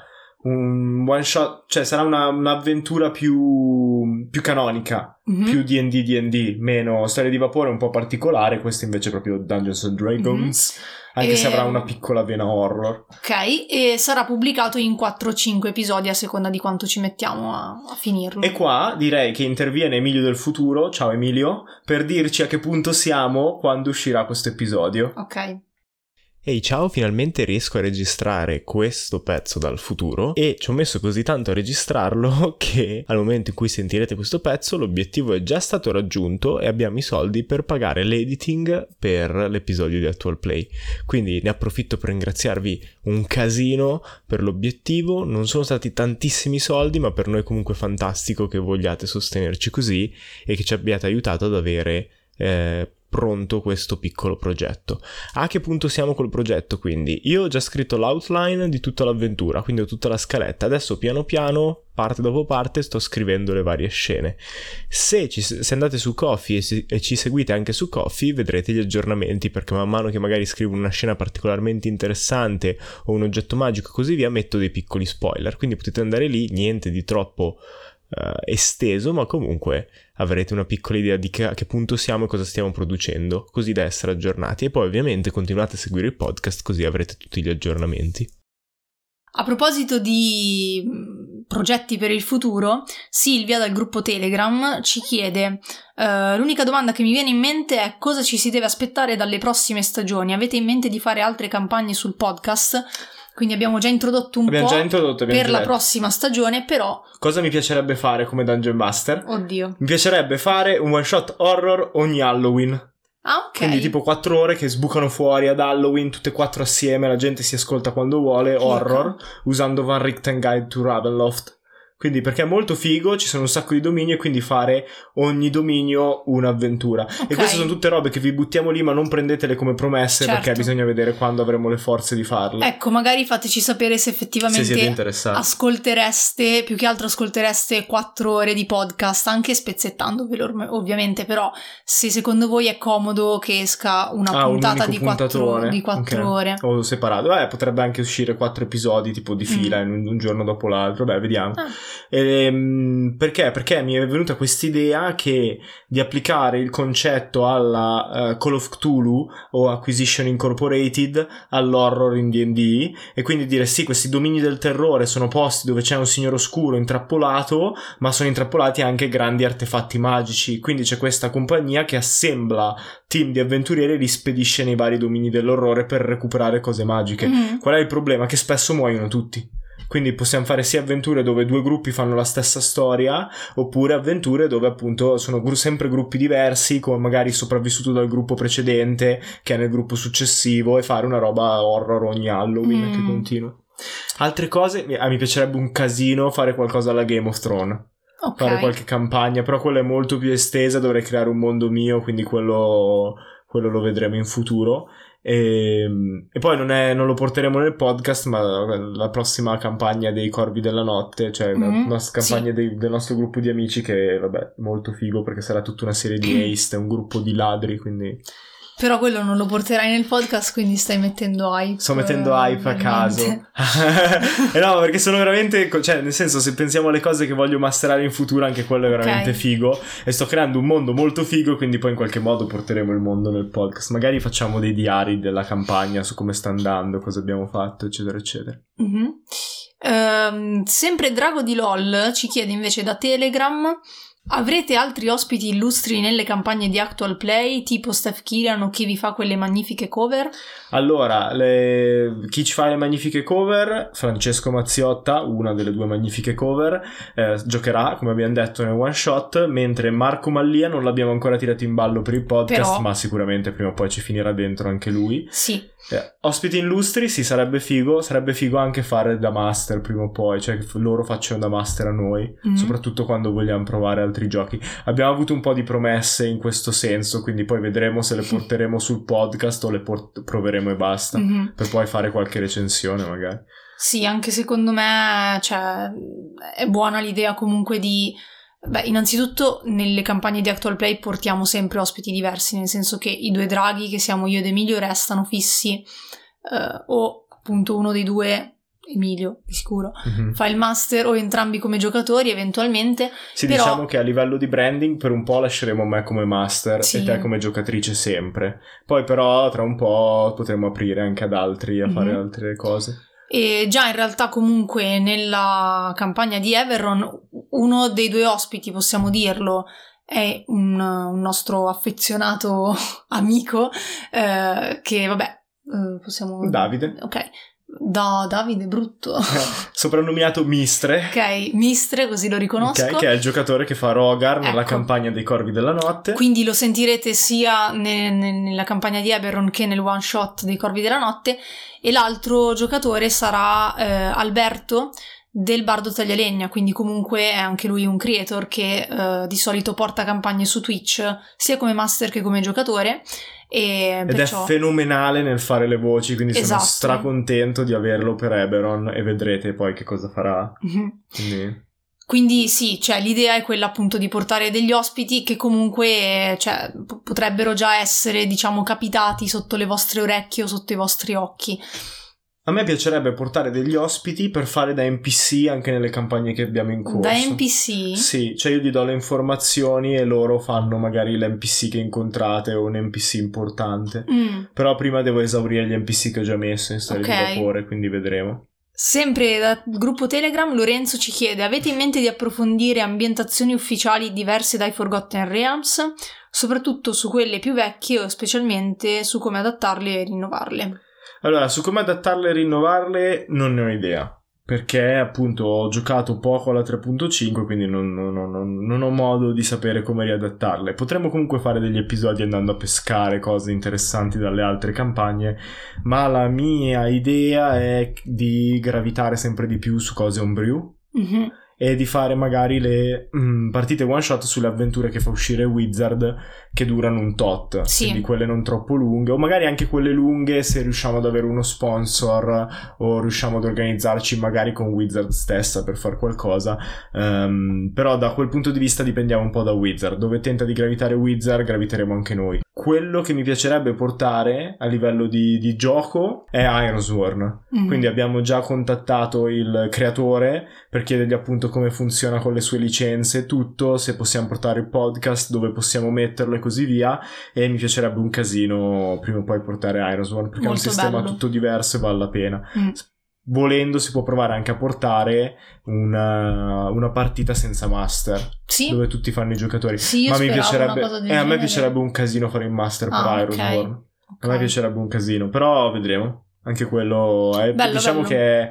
un one shot, cioè sarà una- un'avventura più, più canonica, Mhm. più D&D D&D, meno storia di vapore un po' particolare, questo invece è proprio Dungeons and Dragons, anche se Mhm. E- avrà una piccola vena horror. Ok, e sarà pubblicato in 4-5 episodi a seconda di quanto ci mettiamo a, a finirlo. E qua direi che interviene Emilio del futuro, ciao Emilio, per dirci a che punto siamo quando uscirà questo episodio. Ok. Ehi ciao, finalmente riesco a registrare questo pezzo dal futuro e ci ho messo così tanto a registrarlo che al momento in cui sentirete questo pezzo l'obiettivo è già stato raggiunto e abbiamo i soldi per pagare l'editing per l'episodio di Actual Play. Quindi ne approfitto per ringraziarvi un casino per l'obiettivo, non sono stati tantissimi soldi ma per noi è comunque fantastico che vogliate sostenerci così e che ci abbiate aiutato ad avere... eh, pronto questo piccolo progetto. A che punto siamo col progetto quindi? Io ho già scritto l'outline di tutta l'avventura, quindi ho tutta la scaletta. Adesso piano piano, parte dopo parte, sto scrivendo le varie scene. Se, ci- se andate su Coffee e, ci seguite anche su Coffee, vedrete gli aggiornamenti perché man mano che magari scrivo una scena particolarmente interessante o un oggetto magico e così via, metto dei piccoli spoiler. Quindi potete andare lì, niente di troppo eh, esteso, ma comunque avrete una piccola idea di che, a che punto siamo e cosa stiamo producendo, così da essere aggiornati. E poi ovviamente continuate a seguire il podcast così avrete tutti gli aggiornamenti. A proposito di mh, progetti per il futuro, Silvia dal gruppo Telegram ci chiede: eh, L'unica domanda che mi viene in mente è cosa ci si deve aspettare dalle prossime stagioni? Avete in mente di fare altre campagne sul podcast? Quindi abbiamo già introdotto un Abbiamo po' introdotto, per già la prossima stagione, però, Cosa mi piacerebbe fare come Dungeon Master? oddio. Mi piacerebbe fare un one shot horror ogni Halloween. Ah, ok. Quindi tipo quattro ore che sbucano fuori ad Halloween tutte e quattro assieme, la gente si ascolta quando vuole, horror, usando Van Richten Guide to Ravenloft. Quindi perché è molto figo, ci sono un sacco di domini e quindi fare ogni dominio un'avventura. Ok. E queste sono tutte robe che vi buttiamo lì, ma non prendetele come promesse Certo. perché bisogna vedere quando avremo le forze di farle. Ecco, magari fateci sapere se se effettivamente interessati. ascoltereste, più che altro ascoltereste quattro ore di podcast, anche spezzettandovelo ovviamente, però se secondo voi è comodo che esca una Ah, un puntata unico di quattro, puntatone. di quattro Ok. ore. O separato. Eh, potrebbe anche uscire quattro episodi tipo di fila in un, un giorno dopo l'altro. Beh, vediamo. Ah. Ehm, perché? Perché mi è venuta quest'idea che di applicare il concetto alla eh, Call of Cthulhu o Acquisition Incorporated all'horror in D&D e quindi dire sì, questi domini del terrore sono posti dove c'è un signore oscuro intrappolato, ma sono intrappolati anche grandi artefatti magici. Quindi c'è questa compagnia che assembla team di avventurieri e li spedisce nei vari domini dell'orrore per recuperare cose magiche. Mm. Qual è il problema? Che spesso muoiono tutti. Quindi possiamo fare sia avventure dove due gruppi fanno la stessa storia, oppure avventure dove appunto sono gru- sempre gruppi diversi, come magari sopravvissuto dal gruppo precedente, che è nel gruppo successivo, e fare una roba horror ogni Halloween Mm. che continua. Altre cose, mi- ah, mi piacerebbe un casino fare qualcosa alla Game of Thrones Ok. fare qualche campagna, però quella è molto più estesa, dovrei creare un mondo mio, quindi quello, quello lo vedremo in futuro. E, e poi non, è- non lo porteremo nel podcast, ma la prossima campagna dei Corvi della Notte, cioè la Mhm, nostra sì. campagna dei- del nostro gruppo di amici, che vabbè, molto figo perché sarà tutta una serie di haste, un gruppo di ladri, quindi Però quello non lo porterai nel podcast, quindi stai mettendo hype. sto mettendo hype a caso. eh no, perché sono veramente, cioè nel senso se pensiamo alle cose che voglio masterare in futuro, anche quello è veramente Ok. figo e sto creando un mondo molto figo, quindi poi in qualche modo porteremo il mondo nel podcast. Magari facciamo dei diari della campagna su come sta andando, cosa abbiamo fatto, eccetera, eccetera. Mhm. Ehm, sempre Drago di LOL ci chiede invece da Telegram Avrete altri ospiti illustri nelle campagne di Actual Play, tipo Steph Killian o chi vi fa quelle magnifiche cover? Allora, le- chi ci fa le magnifiche cover? Francesco Mazziotta, una delle due magnifiche cover, eh, giocherà, come abbiamo detto, nel one shot, mentre Marco Mallia non l'abbiamo ancora tirato in ballo per il podcast, Però- ma sicuramente prima o poi ci finirà dentro anche lui. Sì, Eh, ospiti illustri, sì, sarebbe figo. Sarebbe figo anche fare da master prima o poi, cioè loro facciano da master a noi, Mhm. soprattutto quando vogliamo provare altri giochi. Abbiamo avuto un po' di promesse in questo senso, quindi poi vedremo se le porteremo sul podcast o le port- proveremo e basta. Mhm. Per poi fare qualche recensione, magari. Sì, anche secondo me cioè, è buona l'idea comunque di... Beh, innanzitutto nelle campagne di Actual Play portiamo sempre ospiti diversi, nel senso che i due draghi, che siamo io ed Emilio, restano fissi, eh, o appunto uno dei due, Emilio di sicuro, Mhm. fa il master o entrambi come giocatori eventualmente. Sì, Però- diciamo che a livello di branding per un po' lasceremo me come master Sì. e te come giocatrice sempre. Poi però tra un po' potremo aprire anche ad altri a fare Mhm. altre cose. E già in realtà comunque nella campagna di Everon uno dei due ospiti, possiamo dirlo, è un, un nostro affezionato amico eh, che vabbè eh, possiamo... Davide. Ok. Da Davide Brutto. Soprannominato Mistre. ok, Mistre, così lo riconosco. Ok, che è il giocatore che fa Rogar nella Ecco. campagna dei Corvi della Notte. Quindi lo sentirete sia ne- ne- nella campagna di Eberron che nel one shot dei Corvi della Notte. E l'altro giocatore sarà eh, Alberto del Bardo Taglialegna, quindi comunque è anche lui un creator che eh, di solito porta campagne su Twitch sia come master che come giocatore. E Ed perciò... è fenomenale nel fare le voci, quindi sono Esatto. stracontento di averlo per Eberon e vedrete poi che cosa farà. Mhm. Quindi... Quindi sì, cioè, l'idea è quella appunto di portare degli ospiti che comunque cioè, p- potrebbero già essere, diciamo, capitati sotto le vostre orecchie o sotto i vostri occhi. A me piacerebbe portare degli ospiti per fare da NPC anche nelle campagne che abbiamo in corso. Da NPC? Sì, cioè io gli do le informazioni e loro fanno magari l'NPC che incontrate o un NPC importante. Mm. Però prima devo esaurire gli NPC che ho già messo in storia Ok. di vapore, quindi vedremo. Sempre dal gruppo Telegram Lorenzo ci chiede avete in mente di approfondire ambientazioni ufficiali diverse dai Forgotten Realms, soprattutto su quelle più vecchie o specialmente su come adattarle e rinnovarle? Allora, su come adattarle e rinnovarle non ne ho idea. Perché appunto ho giocato poco alla 3.5, quindi non, non- non- non ho modo di sapere come riadattarle. Potremmo comunque fare degli episodi andando a pescare cose interessanti dalle altre campagne, ma la mia idea è di gravitare sempre di più su cose homebrew Mhm. E di fare magari le mm, partite one shot sulle avventure che fa uscire Wizard che durano un tot, Sì. quindi quelle non troppo lunghe o magari anche quelle lunghe se riusciamo ad avere uno sponsor o riusciamo ad organizzarci magari con Wizard stessa per fare qualcosa, Ehm, però da quel punto di vista dipendiamo un po' da Wizard, dove tenta di gravitare Wizard graviteremo anche noi. Quello che mi piacerebbe portare a livello di, di gioco è Ironsworn. Mhm. Quindi abbiamo già contattato il creatore per chiedergli appunto come funziona con le sue licenze, tutto, se possiamo portare il podcast, dove possiamo metterlo e così via. E mi piacerebbe un casino prima o poi portare Ironsworn perché è un Molto sistema bello. tutto diverso e vale la pena. Mm. Volendo si può provare anche a portare una, una partita senza master Sì, dove tutti fanno i giocatori. sì, Ma mi piacerebbe, eh, a me piacerebbe un casino fare il master per Ah, ok. Ironsworn. Ok. A me piacerebbe un casino, però vedremo. Anche quello è, Bello, diciamo bello. che è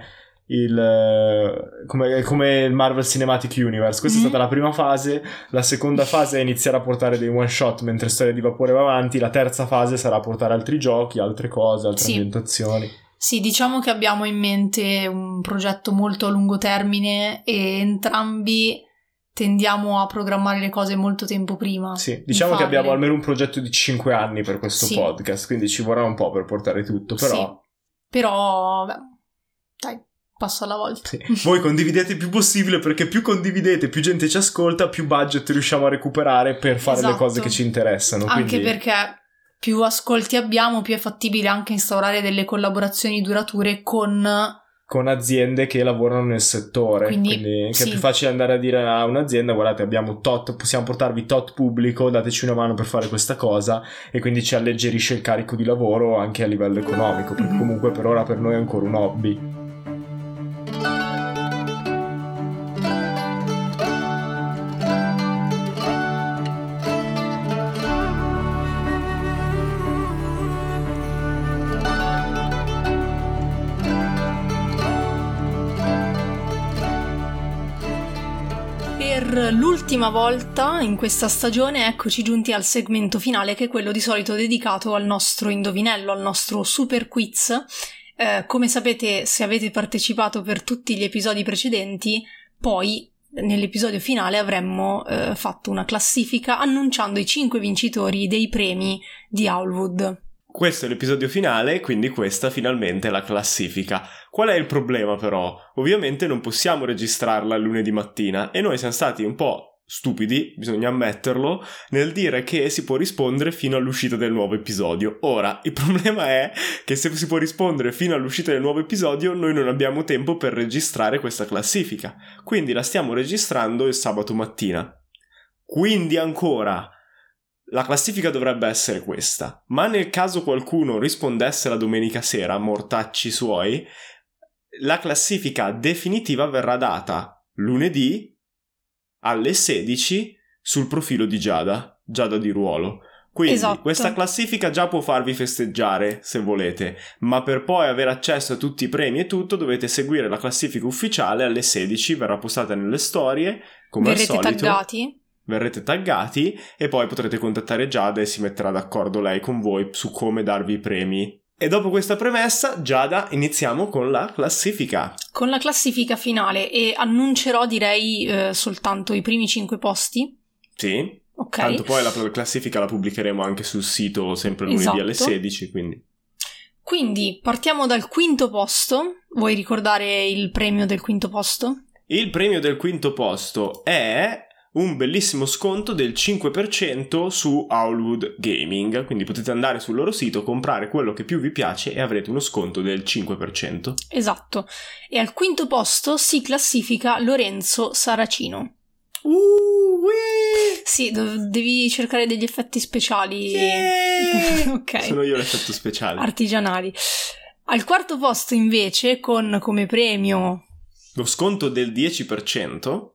il eh, come, come il Marvel Cinematic Universe. Questa Mhm. è stata la prima fase. La seconda fase è iniziare a portare dei one shot mentre Storia di Vapore va avanti. La terza fase sarà portare altri giochi, altre cose, altre Sì. ambientazioni. Sì, diciamo che abbiamo in mente un progetto molto a lungo termine e entrambi tendiamo a programmare le cose molto tempo prima. Sì, di diciamo che farle. abbiamo almeno un progetto di 5 anni per questo Sì. podcast, quindi ci vorrà un po' per portare tutto, però Però, beh, dai, passo alla volta. Sì. Voi condividete il più possibile perché più condividete, più gente ci ascolta, più budget riusciamo a recuperare per fare le Esatto. cose che ci interessano. Anche quindi- perché più ascolti abbiamo, più è fattibile anche instaurare delle collaborazioni durature con... con aziende che lavorano nel settore. Quindi, Quindi, che sì. è più facile andare a dire a un'azienda: guardate, abbiamo tot, possiamo portarvi tot pubblico, dateci una mano per fare questa cosa. E quindi ci alleggerisce il carico di lavoro anche a livello economico. Perché Mhm. comunque per ora per noi è ancora un hobby. Per l'ultima volta in questa stagione eccoci giunti al segmento finale che è quello di solito dedicato al nostro indovinello, al nostro super quiz. Eh, come sapete, se avete partecipato per tutti gli episodi precedenti, poi nell'episodio finale avremmo eh, fatto una classifica annunciando i 5 vincitori dei premi di Howlwood. Questo è l'episodio finale, quindi questa finalmente è la classifica. Qual è il problema però? Ovviamente non possiamo registrarla lunedì mattina e noi siamo stati un po' stupidi, bisogna ammetterlo, nel dire che si può rispondere fino all'uscita del nuovo episodio. Ora, il problema è che se si può rispondere fino all'uscita del nuovo episodio, noi non abbiamo tempo per registrare questa classifica. Quindi la stiamo registrando il sabato mattina. Quindi ancora la classifica dovrebbe essere questa, ma nel caso qualcuno rispondesse la domenica sera, mortacci suoi, la classifica definitiva verrà data lunedì alle 16 sul profilo di Giada, Giada di ruolo. Quindi Esatto. questa classifica già può farvi festeggiare se volete, ma per poi avere accesso a tutti i premi e tutto dovete seguire la classifica ufficiale alle 16, verrà postata nelle storie, come Verrete al solito taggati? Verrete taggati e poi potrete contattare Giada e si metterà d'accordo lei con voi su come darvi i premi. E dopo questa premessa, Giada, iniziamo con la classifica. Con la classifica finale e annuncerò direi eh, soltanto i primi 5 posti. Sì, Ok. tanto poi la la classifica la pubblicheremo anche sul sito sempre lunedì Esatto. alle 16, quindi Quindi partiamo dal quinto posto. Vuoi ricordare il premio del quinto posto? il premio del quinto posto è un bellissimo sconto del 5% su Howlwood Gaming, quindi potete andare sul loro sito, comprare quello che più vi piace e avrete uno sconto del 5%. Esatto. E al quinto posto si classifica Lorenzo Saracino. Uh, wee! Sì, dov- devi cercare degli effetti speciali. Yeah! ok. Sono io l'effetto speciale. Artigianali. Al quarto posto invece, con come premio, Lo sconto del 10%.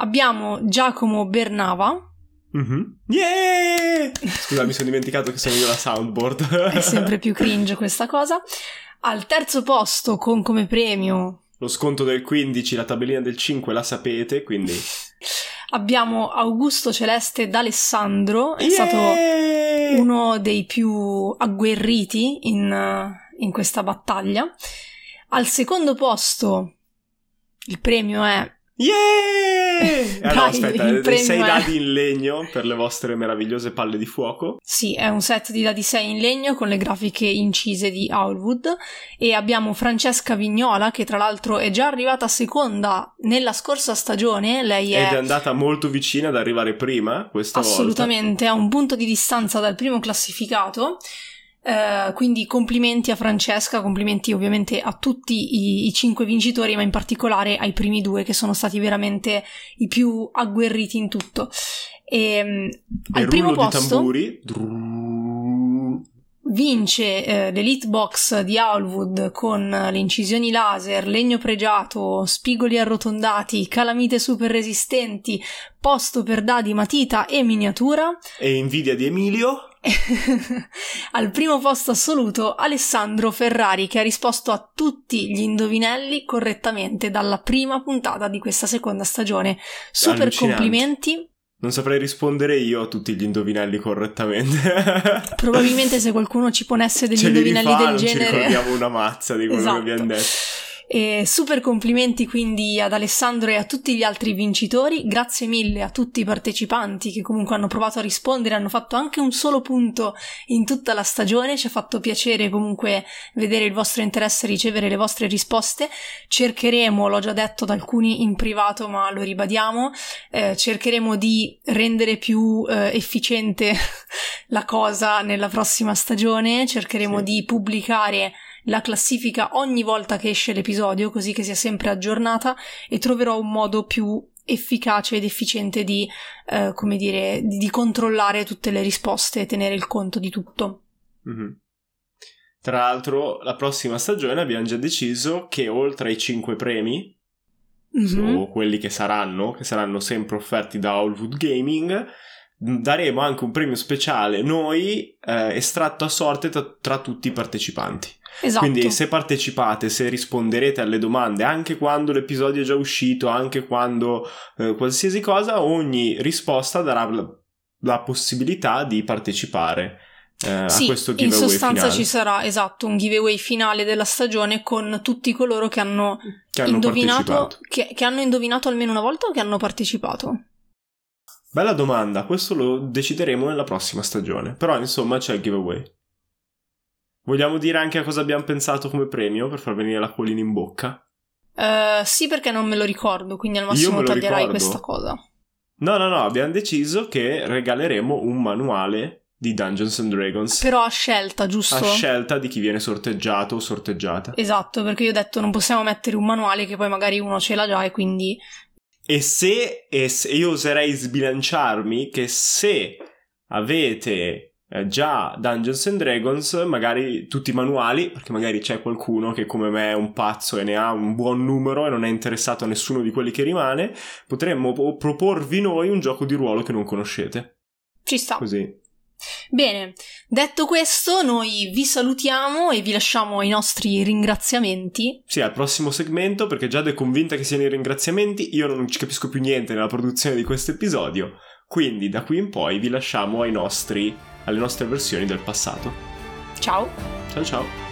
Abbiamo Giacomo Bernava. Mhm. Yeah! Scusa, mi sono dimenticato che sono io la soundboard. È sempre più cringe questa cosa. Al terzo posto, con come premio, Lo sconto del 15, la tabellina del 5 la sapete, quindi... abbiamo Augusto Celeste d'Alessandro. È Yeah! stato uno dei più agguerriti in, in questa battaglia. Al secondo posto il premio è Yeah! Allora, Dai, aspetta, il premio 6 è- dadi in legno per le vostre meravigliose palle di fuoco. Sì, è un set di dadi 6 in legno con le grafiche incise di Howlwood e abbiamo Francesca Vignola che tra l'altro è già arrivata seconda nella scorsa stagione, lei Ed è è andata molto vicina ad arrivare prima questa assolutamente a un punto di distanza dal primo classificato. Eh, quindi complimenti a Francesca, complimenti ovviamente a tutti i, i cinque vincitori, ma in particolare ai primi due che sono stati veramente i più agguerriti in tutto. E, volta. al primo posto vince eh, l'Elite Box di Howlwood con le incisioni laser, legno pregiato, spigoli arrotondati, calamite super resistenti, posto per dadi matita e miniatura. E invidia di Emilio. Al primo posto assoluto Alessandro Ferrari che ha risposto a tutti gli indovinelli correttamente dalla prima puntata di questa seconda stagione. Super Allucinante. complimenti. Non saprei rispondere io a tutti gli indovinelli correttamente. Probabilmente se qualcuno ci ponesse degli Ce li indovinelli rifà, del non ci genere ricordiamo una mazza di quello Esatto. che abbiamo detto. E super complimenti quindi ad Alessandro e a tutti gli altri vincitori. Grazie mille a tutti i partecipanti che comunque hanno provato a rispondere, hanno fatto anche un solo punto in tutta la stagione. Ci ha fatto piacere comunque vedere il vostro interesse e ricevere le vostre risposte. Cercheremo, l'ho già detto ad alcuni in privato, ma lo ribadiamo, eh, cercheremo di rendere più eh, efficiente la cosa nella prossima stagione. Cercheremo Sì. di pubblicare la classifica ogni volta che esce l'episodio, così che sia sempre aggiornata e troverò un modo più efficace ed efficiente di, eh, come dire, di, di controllare tutte le risposte e tenere il conto di tutto. Mhm. Tra l'altro, la prossima stagione abbiamo già deciso che oltre ai 5 premi, Mhm. o quelli che saranno, che saranno sempre offerti da Allwood Gaming, daremo anche un premio speciale noi, eh, estratto a sorte tra, tra tutti i partecipanti. Esatto. Quindi se partecipate, se risponderete alle domande, anche quando l'episodio è già uscito, anche quando eh, qualsiasi cosa, ogni risposta darà la, la possibilità di partecipare eh, sì, a questo in giveaway sostanza finale. ci sarà esatto un giveaway finale della stagione con tutti coloro che hanno, che hanno indovinato che, che hanno indovinato almeno una volta o che hanno partecipato. Bella domanda, questo lo decideremo nella prossima stagione. Però insomma c'è il giveaway. Vogliamo dire anche a cosa abbiamo pensato come premio per far venire l'acquolina in bocca? Eh, sì, perché non me lo ricordo, quindi al massimo taglierai ricordo. questa cosa. No, no, no, abbiamo deciso che regaleremo un manuale di Dungeons and Dragons Però a scelta, giusto? a scelta di chi viene sorteggiato o sorteggiata. Esatto, perché io ho detto non possiamo mettere un manuale che poi magari uno ce l'ha già e quindi E se, e se- io oserei sbilanciarmi che se avete eh, già Dungeons and Dragons, magari tutti i manuali, perché magari c'è qualcuno che come me è un pazzo e ne ha un buon numero e non è interessato a nessuno di quelli che rimane, potremmo po- proporvi noi un gioco di ruolo che non conoscete. ci sta. Così. Bene, detto questo, noi vi salutiamo e vi lasciamo i nostri ringraziamenti. Sì, al prossimo segmento, perché Giada è convinta che siano i ringraziamenti, io non ci capisco più niente nella produzione di questo episodio, quindi da qui in poi vi lasciamo ai nostri, alle nostre versioni del passato. Ciao! Ciao ciao!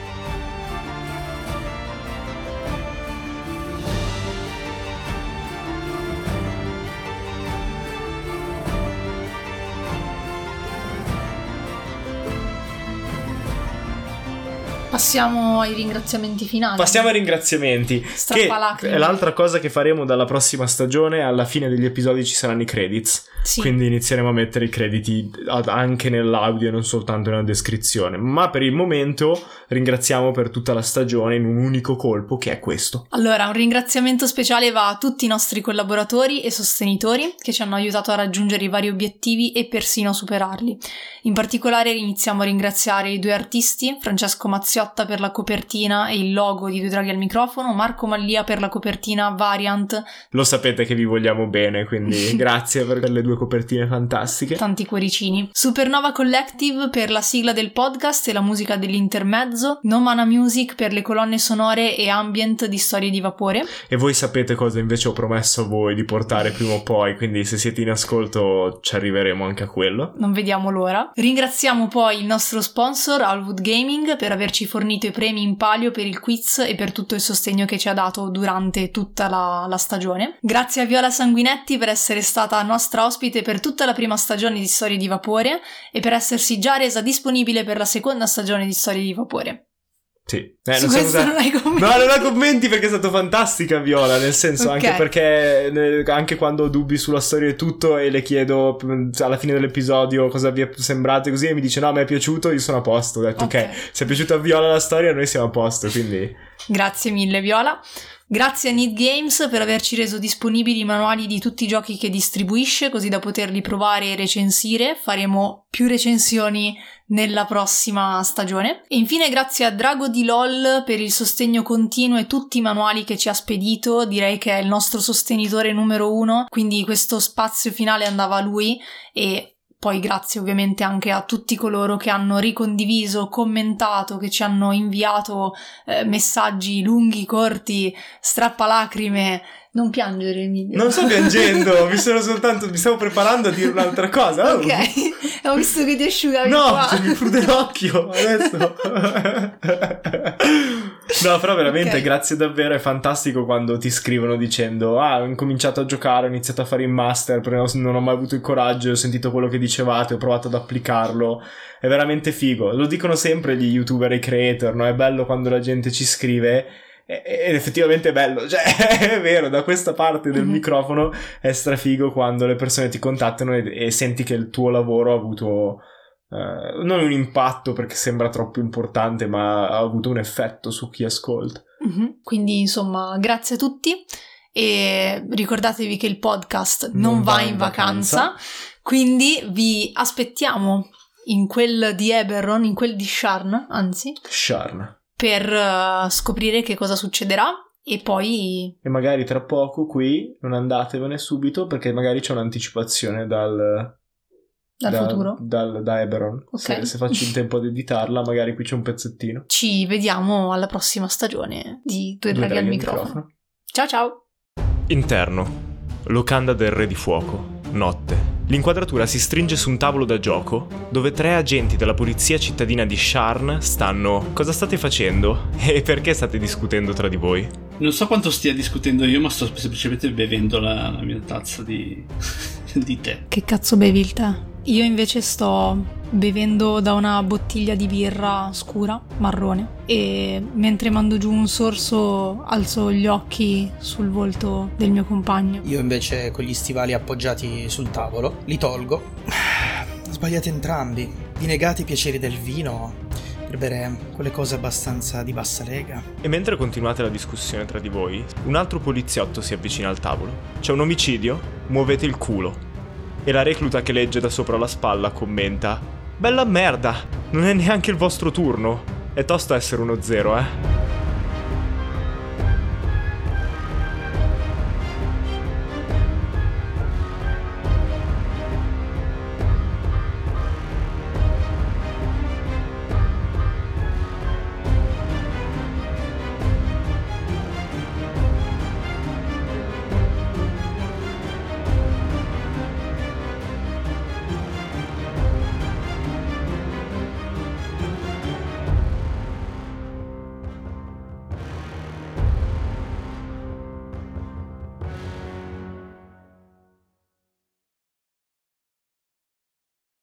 Passiamo ai ringraziamenti finali. Passiamo ai ringraziamenti. Che è l'altra cosa che faremo dalla prossima stagione. Alla fine degli episodi ci saranno i credits. Sì. Quindi inizieremo a mettere i crediti anche nell'audio e non soltanto nella descrizione. Ma per il momento ringraziamo per tutta la stagione in un unico colpo che è questo. Allora, un ringraziamento speciale va a tutti i nostri collaboratori e sostenitori che ci hanno aiutato a raggiungere i vari obiettivi e persino a superarli. In particolare iniziamo a ringraziare i due artisti, Francesco Mazziotta per la copertina e il logo di Due Draghi al microfono, Marco Mallia per la copertina Variant, Lo sapete che vi vogliamo bene, quindi grazie per le due copertine fantastiche. tanti cuoricini, Supernova Collective per la sigla del podcast e la musica dell'intermezzo, No Mana Music per le colonne sonore e ambient di Storie di Vapore. E voi sapete cosa invece ho promesso a voi di portare prima o poi, quindi se siete in ascolto ci arriveremo anche a quello. non vediamo l'ora. Ringraziamo poi il nostro sponsor Alwood Gaming per averci fornito fornito i premi in palio per il quiz e per tutto il sostegno che ci ha dato durante tutta la, la stagione. Grazie a Viola Sanguinetti per essere stata nostra ospite per tutta la prima stagione di Storie di Vapore e per essersi già resa disponibile per la seconda stagione di Storie di Vapore. Sì, eh, non so cosa- non hai commenti. No, non ho commenti perché è stata fantastica Viola, nel senso Ok. anche perché anche quando ho dubbi sulla storia e tutto e le chiedo alla fine dell'episodio cosa vi è sembrato e così e mi dice no, mi è piaciuto, io sono a posto. Ho detto ok, Ok. se è piaciuta a Viola la storia noi siamo a posto, quindi Grazie mille Viola. Grazie a Need Games per averci reso disponibili i manuali di tutti i giochi che distribuisce, così da poterli provare e recensire. Faremo più recensioni nella prossima stagione. E infine grazie a Drago di LOL per il sostegno continuo e tutti i manuali che ci ha spedito. Direi che è il nostro sostenitore numero uno, quindi questo spazio finale andava a lui e poi grazie ovviamente anche a tutti coloro che hanno ricondiviso, commentato, che ci hanno inviato eh, messaggi lunghi, corti, strappalacrime. Non piangere, Emilio. non sto piangendo, mi sono soltanto mi stavo preparando a dire un'altra cosa. Oh, Ok, ho visto che ti asciugavi No, qua. cioè, mi prude l'occhio adesso. no, però veramente Ok. grazie davvero, è fantastico quando ti scrivono dicendo "Ah, ho incominciato a giocare, ho iniziato a fare il master, però non ho mai avuto il coraggio, ho sentito quello che dicevate, ho provato ad applicarlo". È veramente figo. Lo dicono sempre gli youtuber e i creator, no? È bello quando la gente ci scrive ed effettivamente è bello, cioè è vero, da questa parte del Mhm. microfono è strafigo quando le persone ti contattano e, e senti che il tuo lavoro ha avuto eh, non un impatto perché sembra troppo importante, ma ha avuto un effetto su chi ascolta. Mhm. Quindi insomma, grazie a tutti e ricordatevi che il podcast non, va in vacanza, quindi vi aspettiamo in quel di Eberron, in quel di Sharn, anzi, Sharn. Per eh, scoprire che cosa succederà e poi E magari tra poco qui non andatevene subito perché magari c'è un'anticipazione dal, dal da, futuro dal- da Eberron. Ok. Se, se faccio in tempo ad editarla, magari qui c'è un pezzettino. ci vediamo alla prossima stagione di Due Due draghi al draghi microfono. Ciao ciao! Interno. Locanda del Re di Fuoco. Notte. L'inquadratura si stringe su un tavolo da gioco dove tre agenti della polizia cittadina di Sharn stanno... Cosa state facendo? E perché state discutendo tra di voi? Non so quanto stia discutendo io, ma sto semplicemente bevendo la, la mia tazza di, di tè. Che cazzo bevi il tè? Io invece sto bevendo da una bottiglia di birra scura, marrone, e mentre mando giù un sorso alzo gli occhi sul volto del mio compagno. Io invece con gli stivali appoggiati sul tavolo li tolgo. Sbagliate entrambi. Vi negate i piaceri del vino per bere quelle cose abbastanza di bassa lega. E mentre continuate la discussione tra di voi, un altro poliziotto si avvicina al tavolo. C'è un omicidio? Muovete il culo. E la recluta che legge da sopra la spalla commenta: Bella merda, non è neanche il vostro turno. È tosto essere uno zero, eh.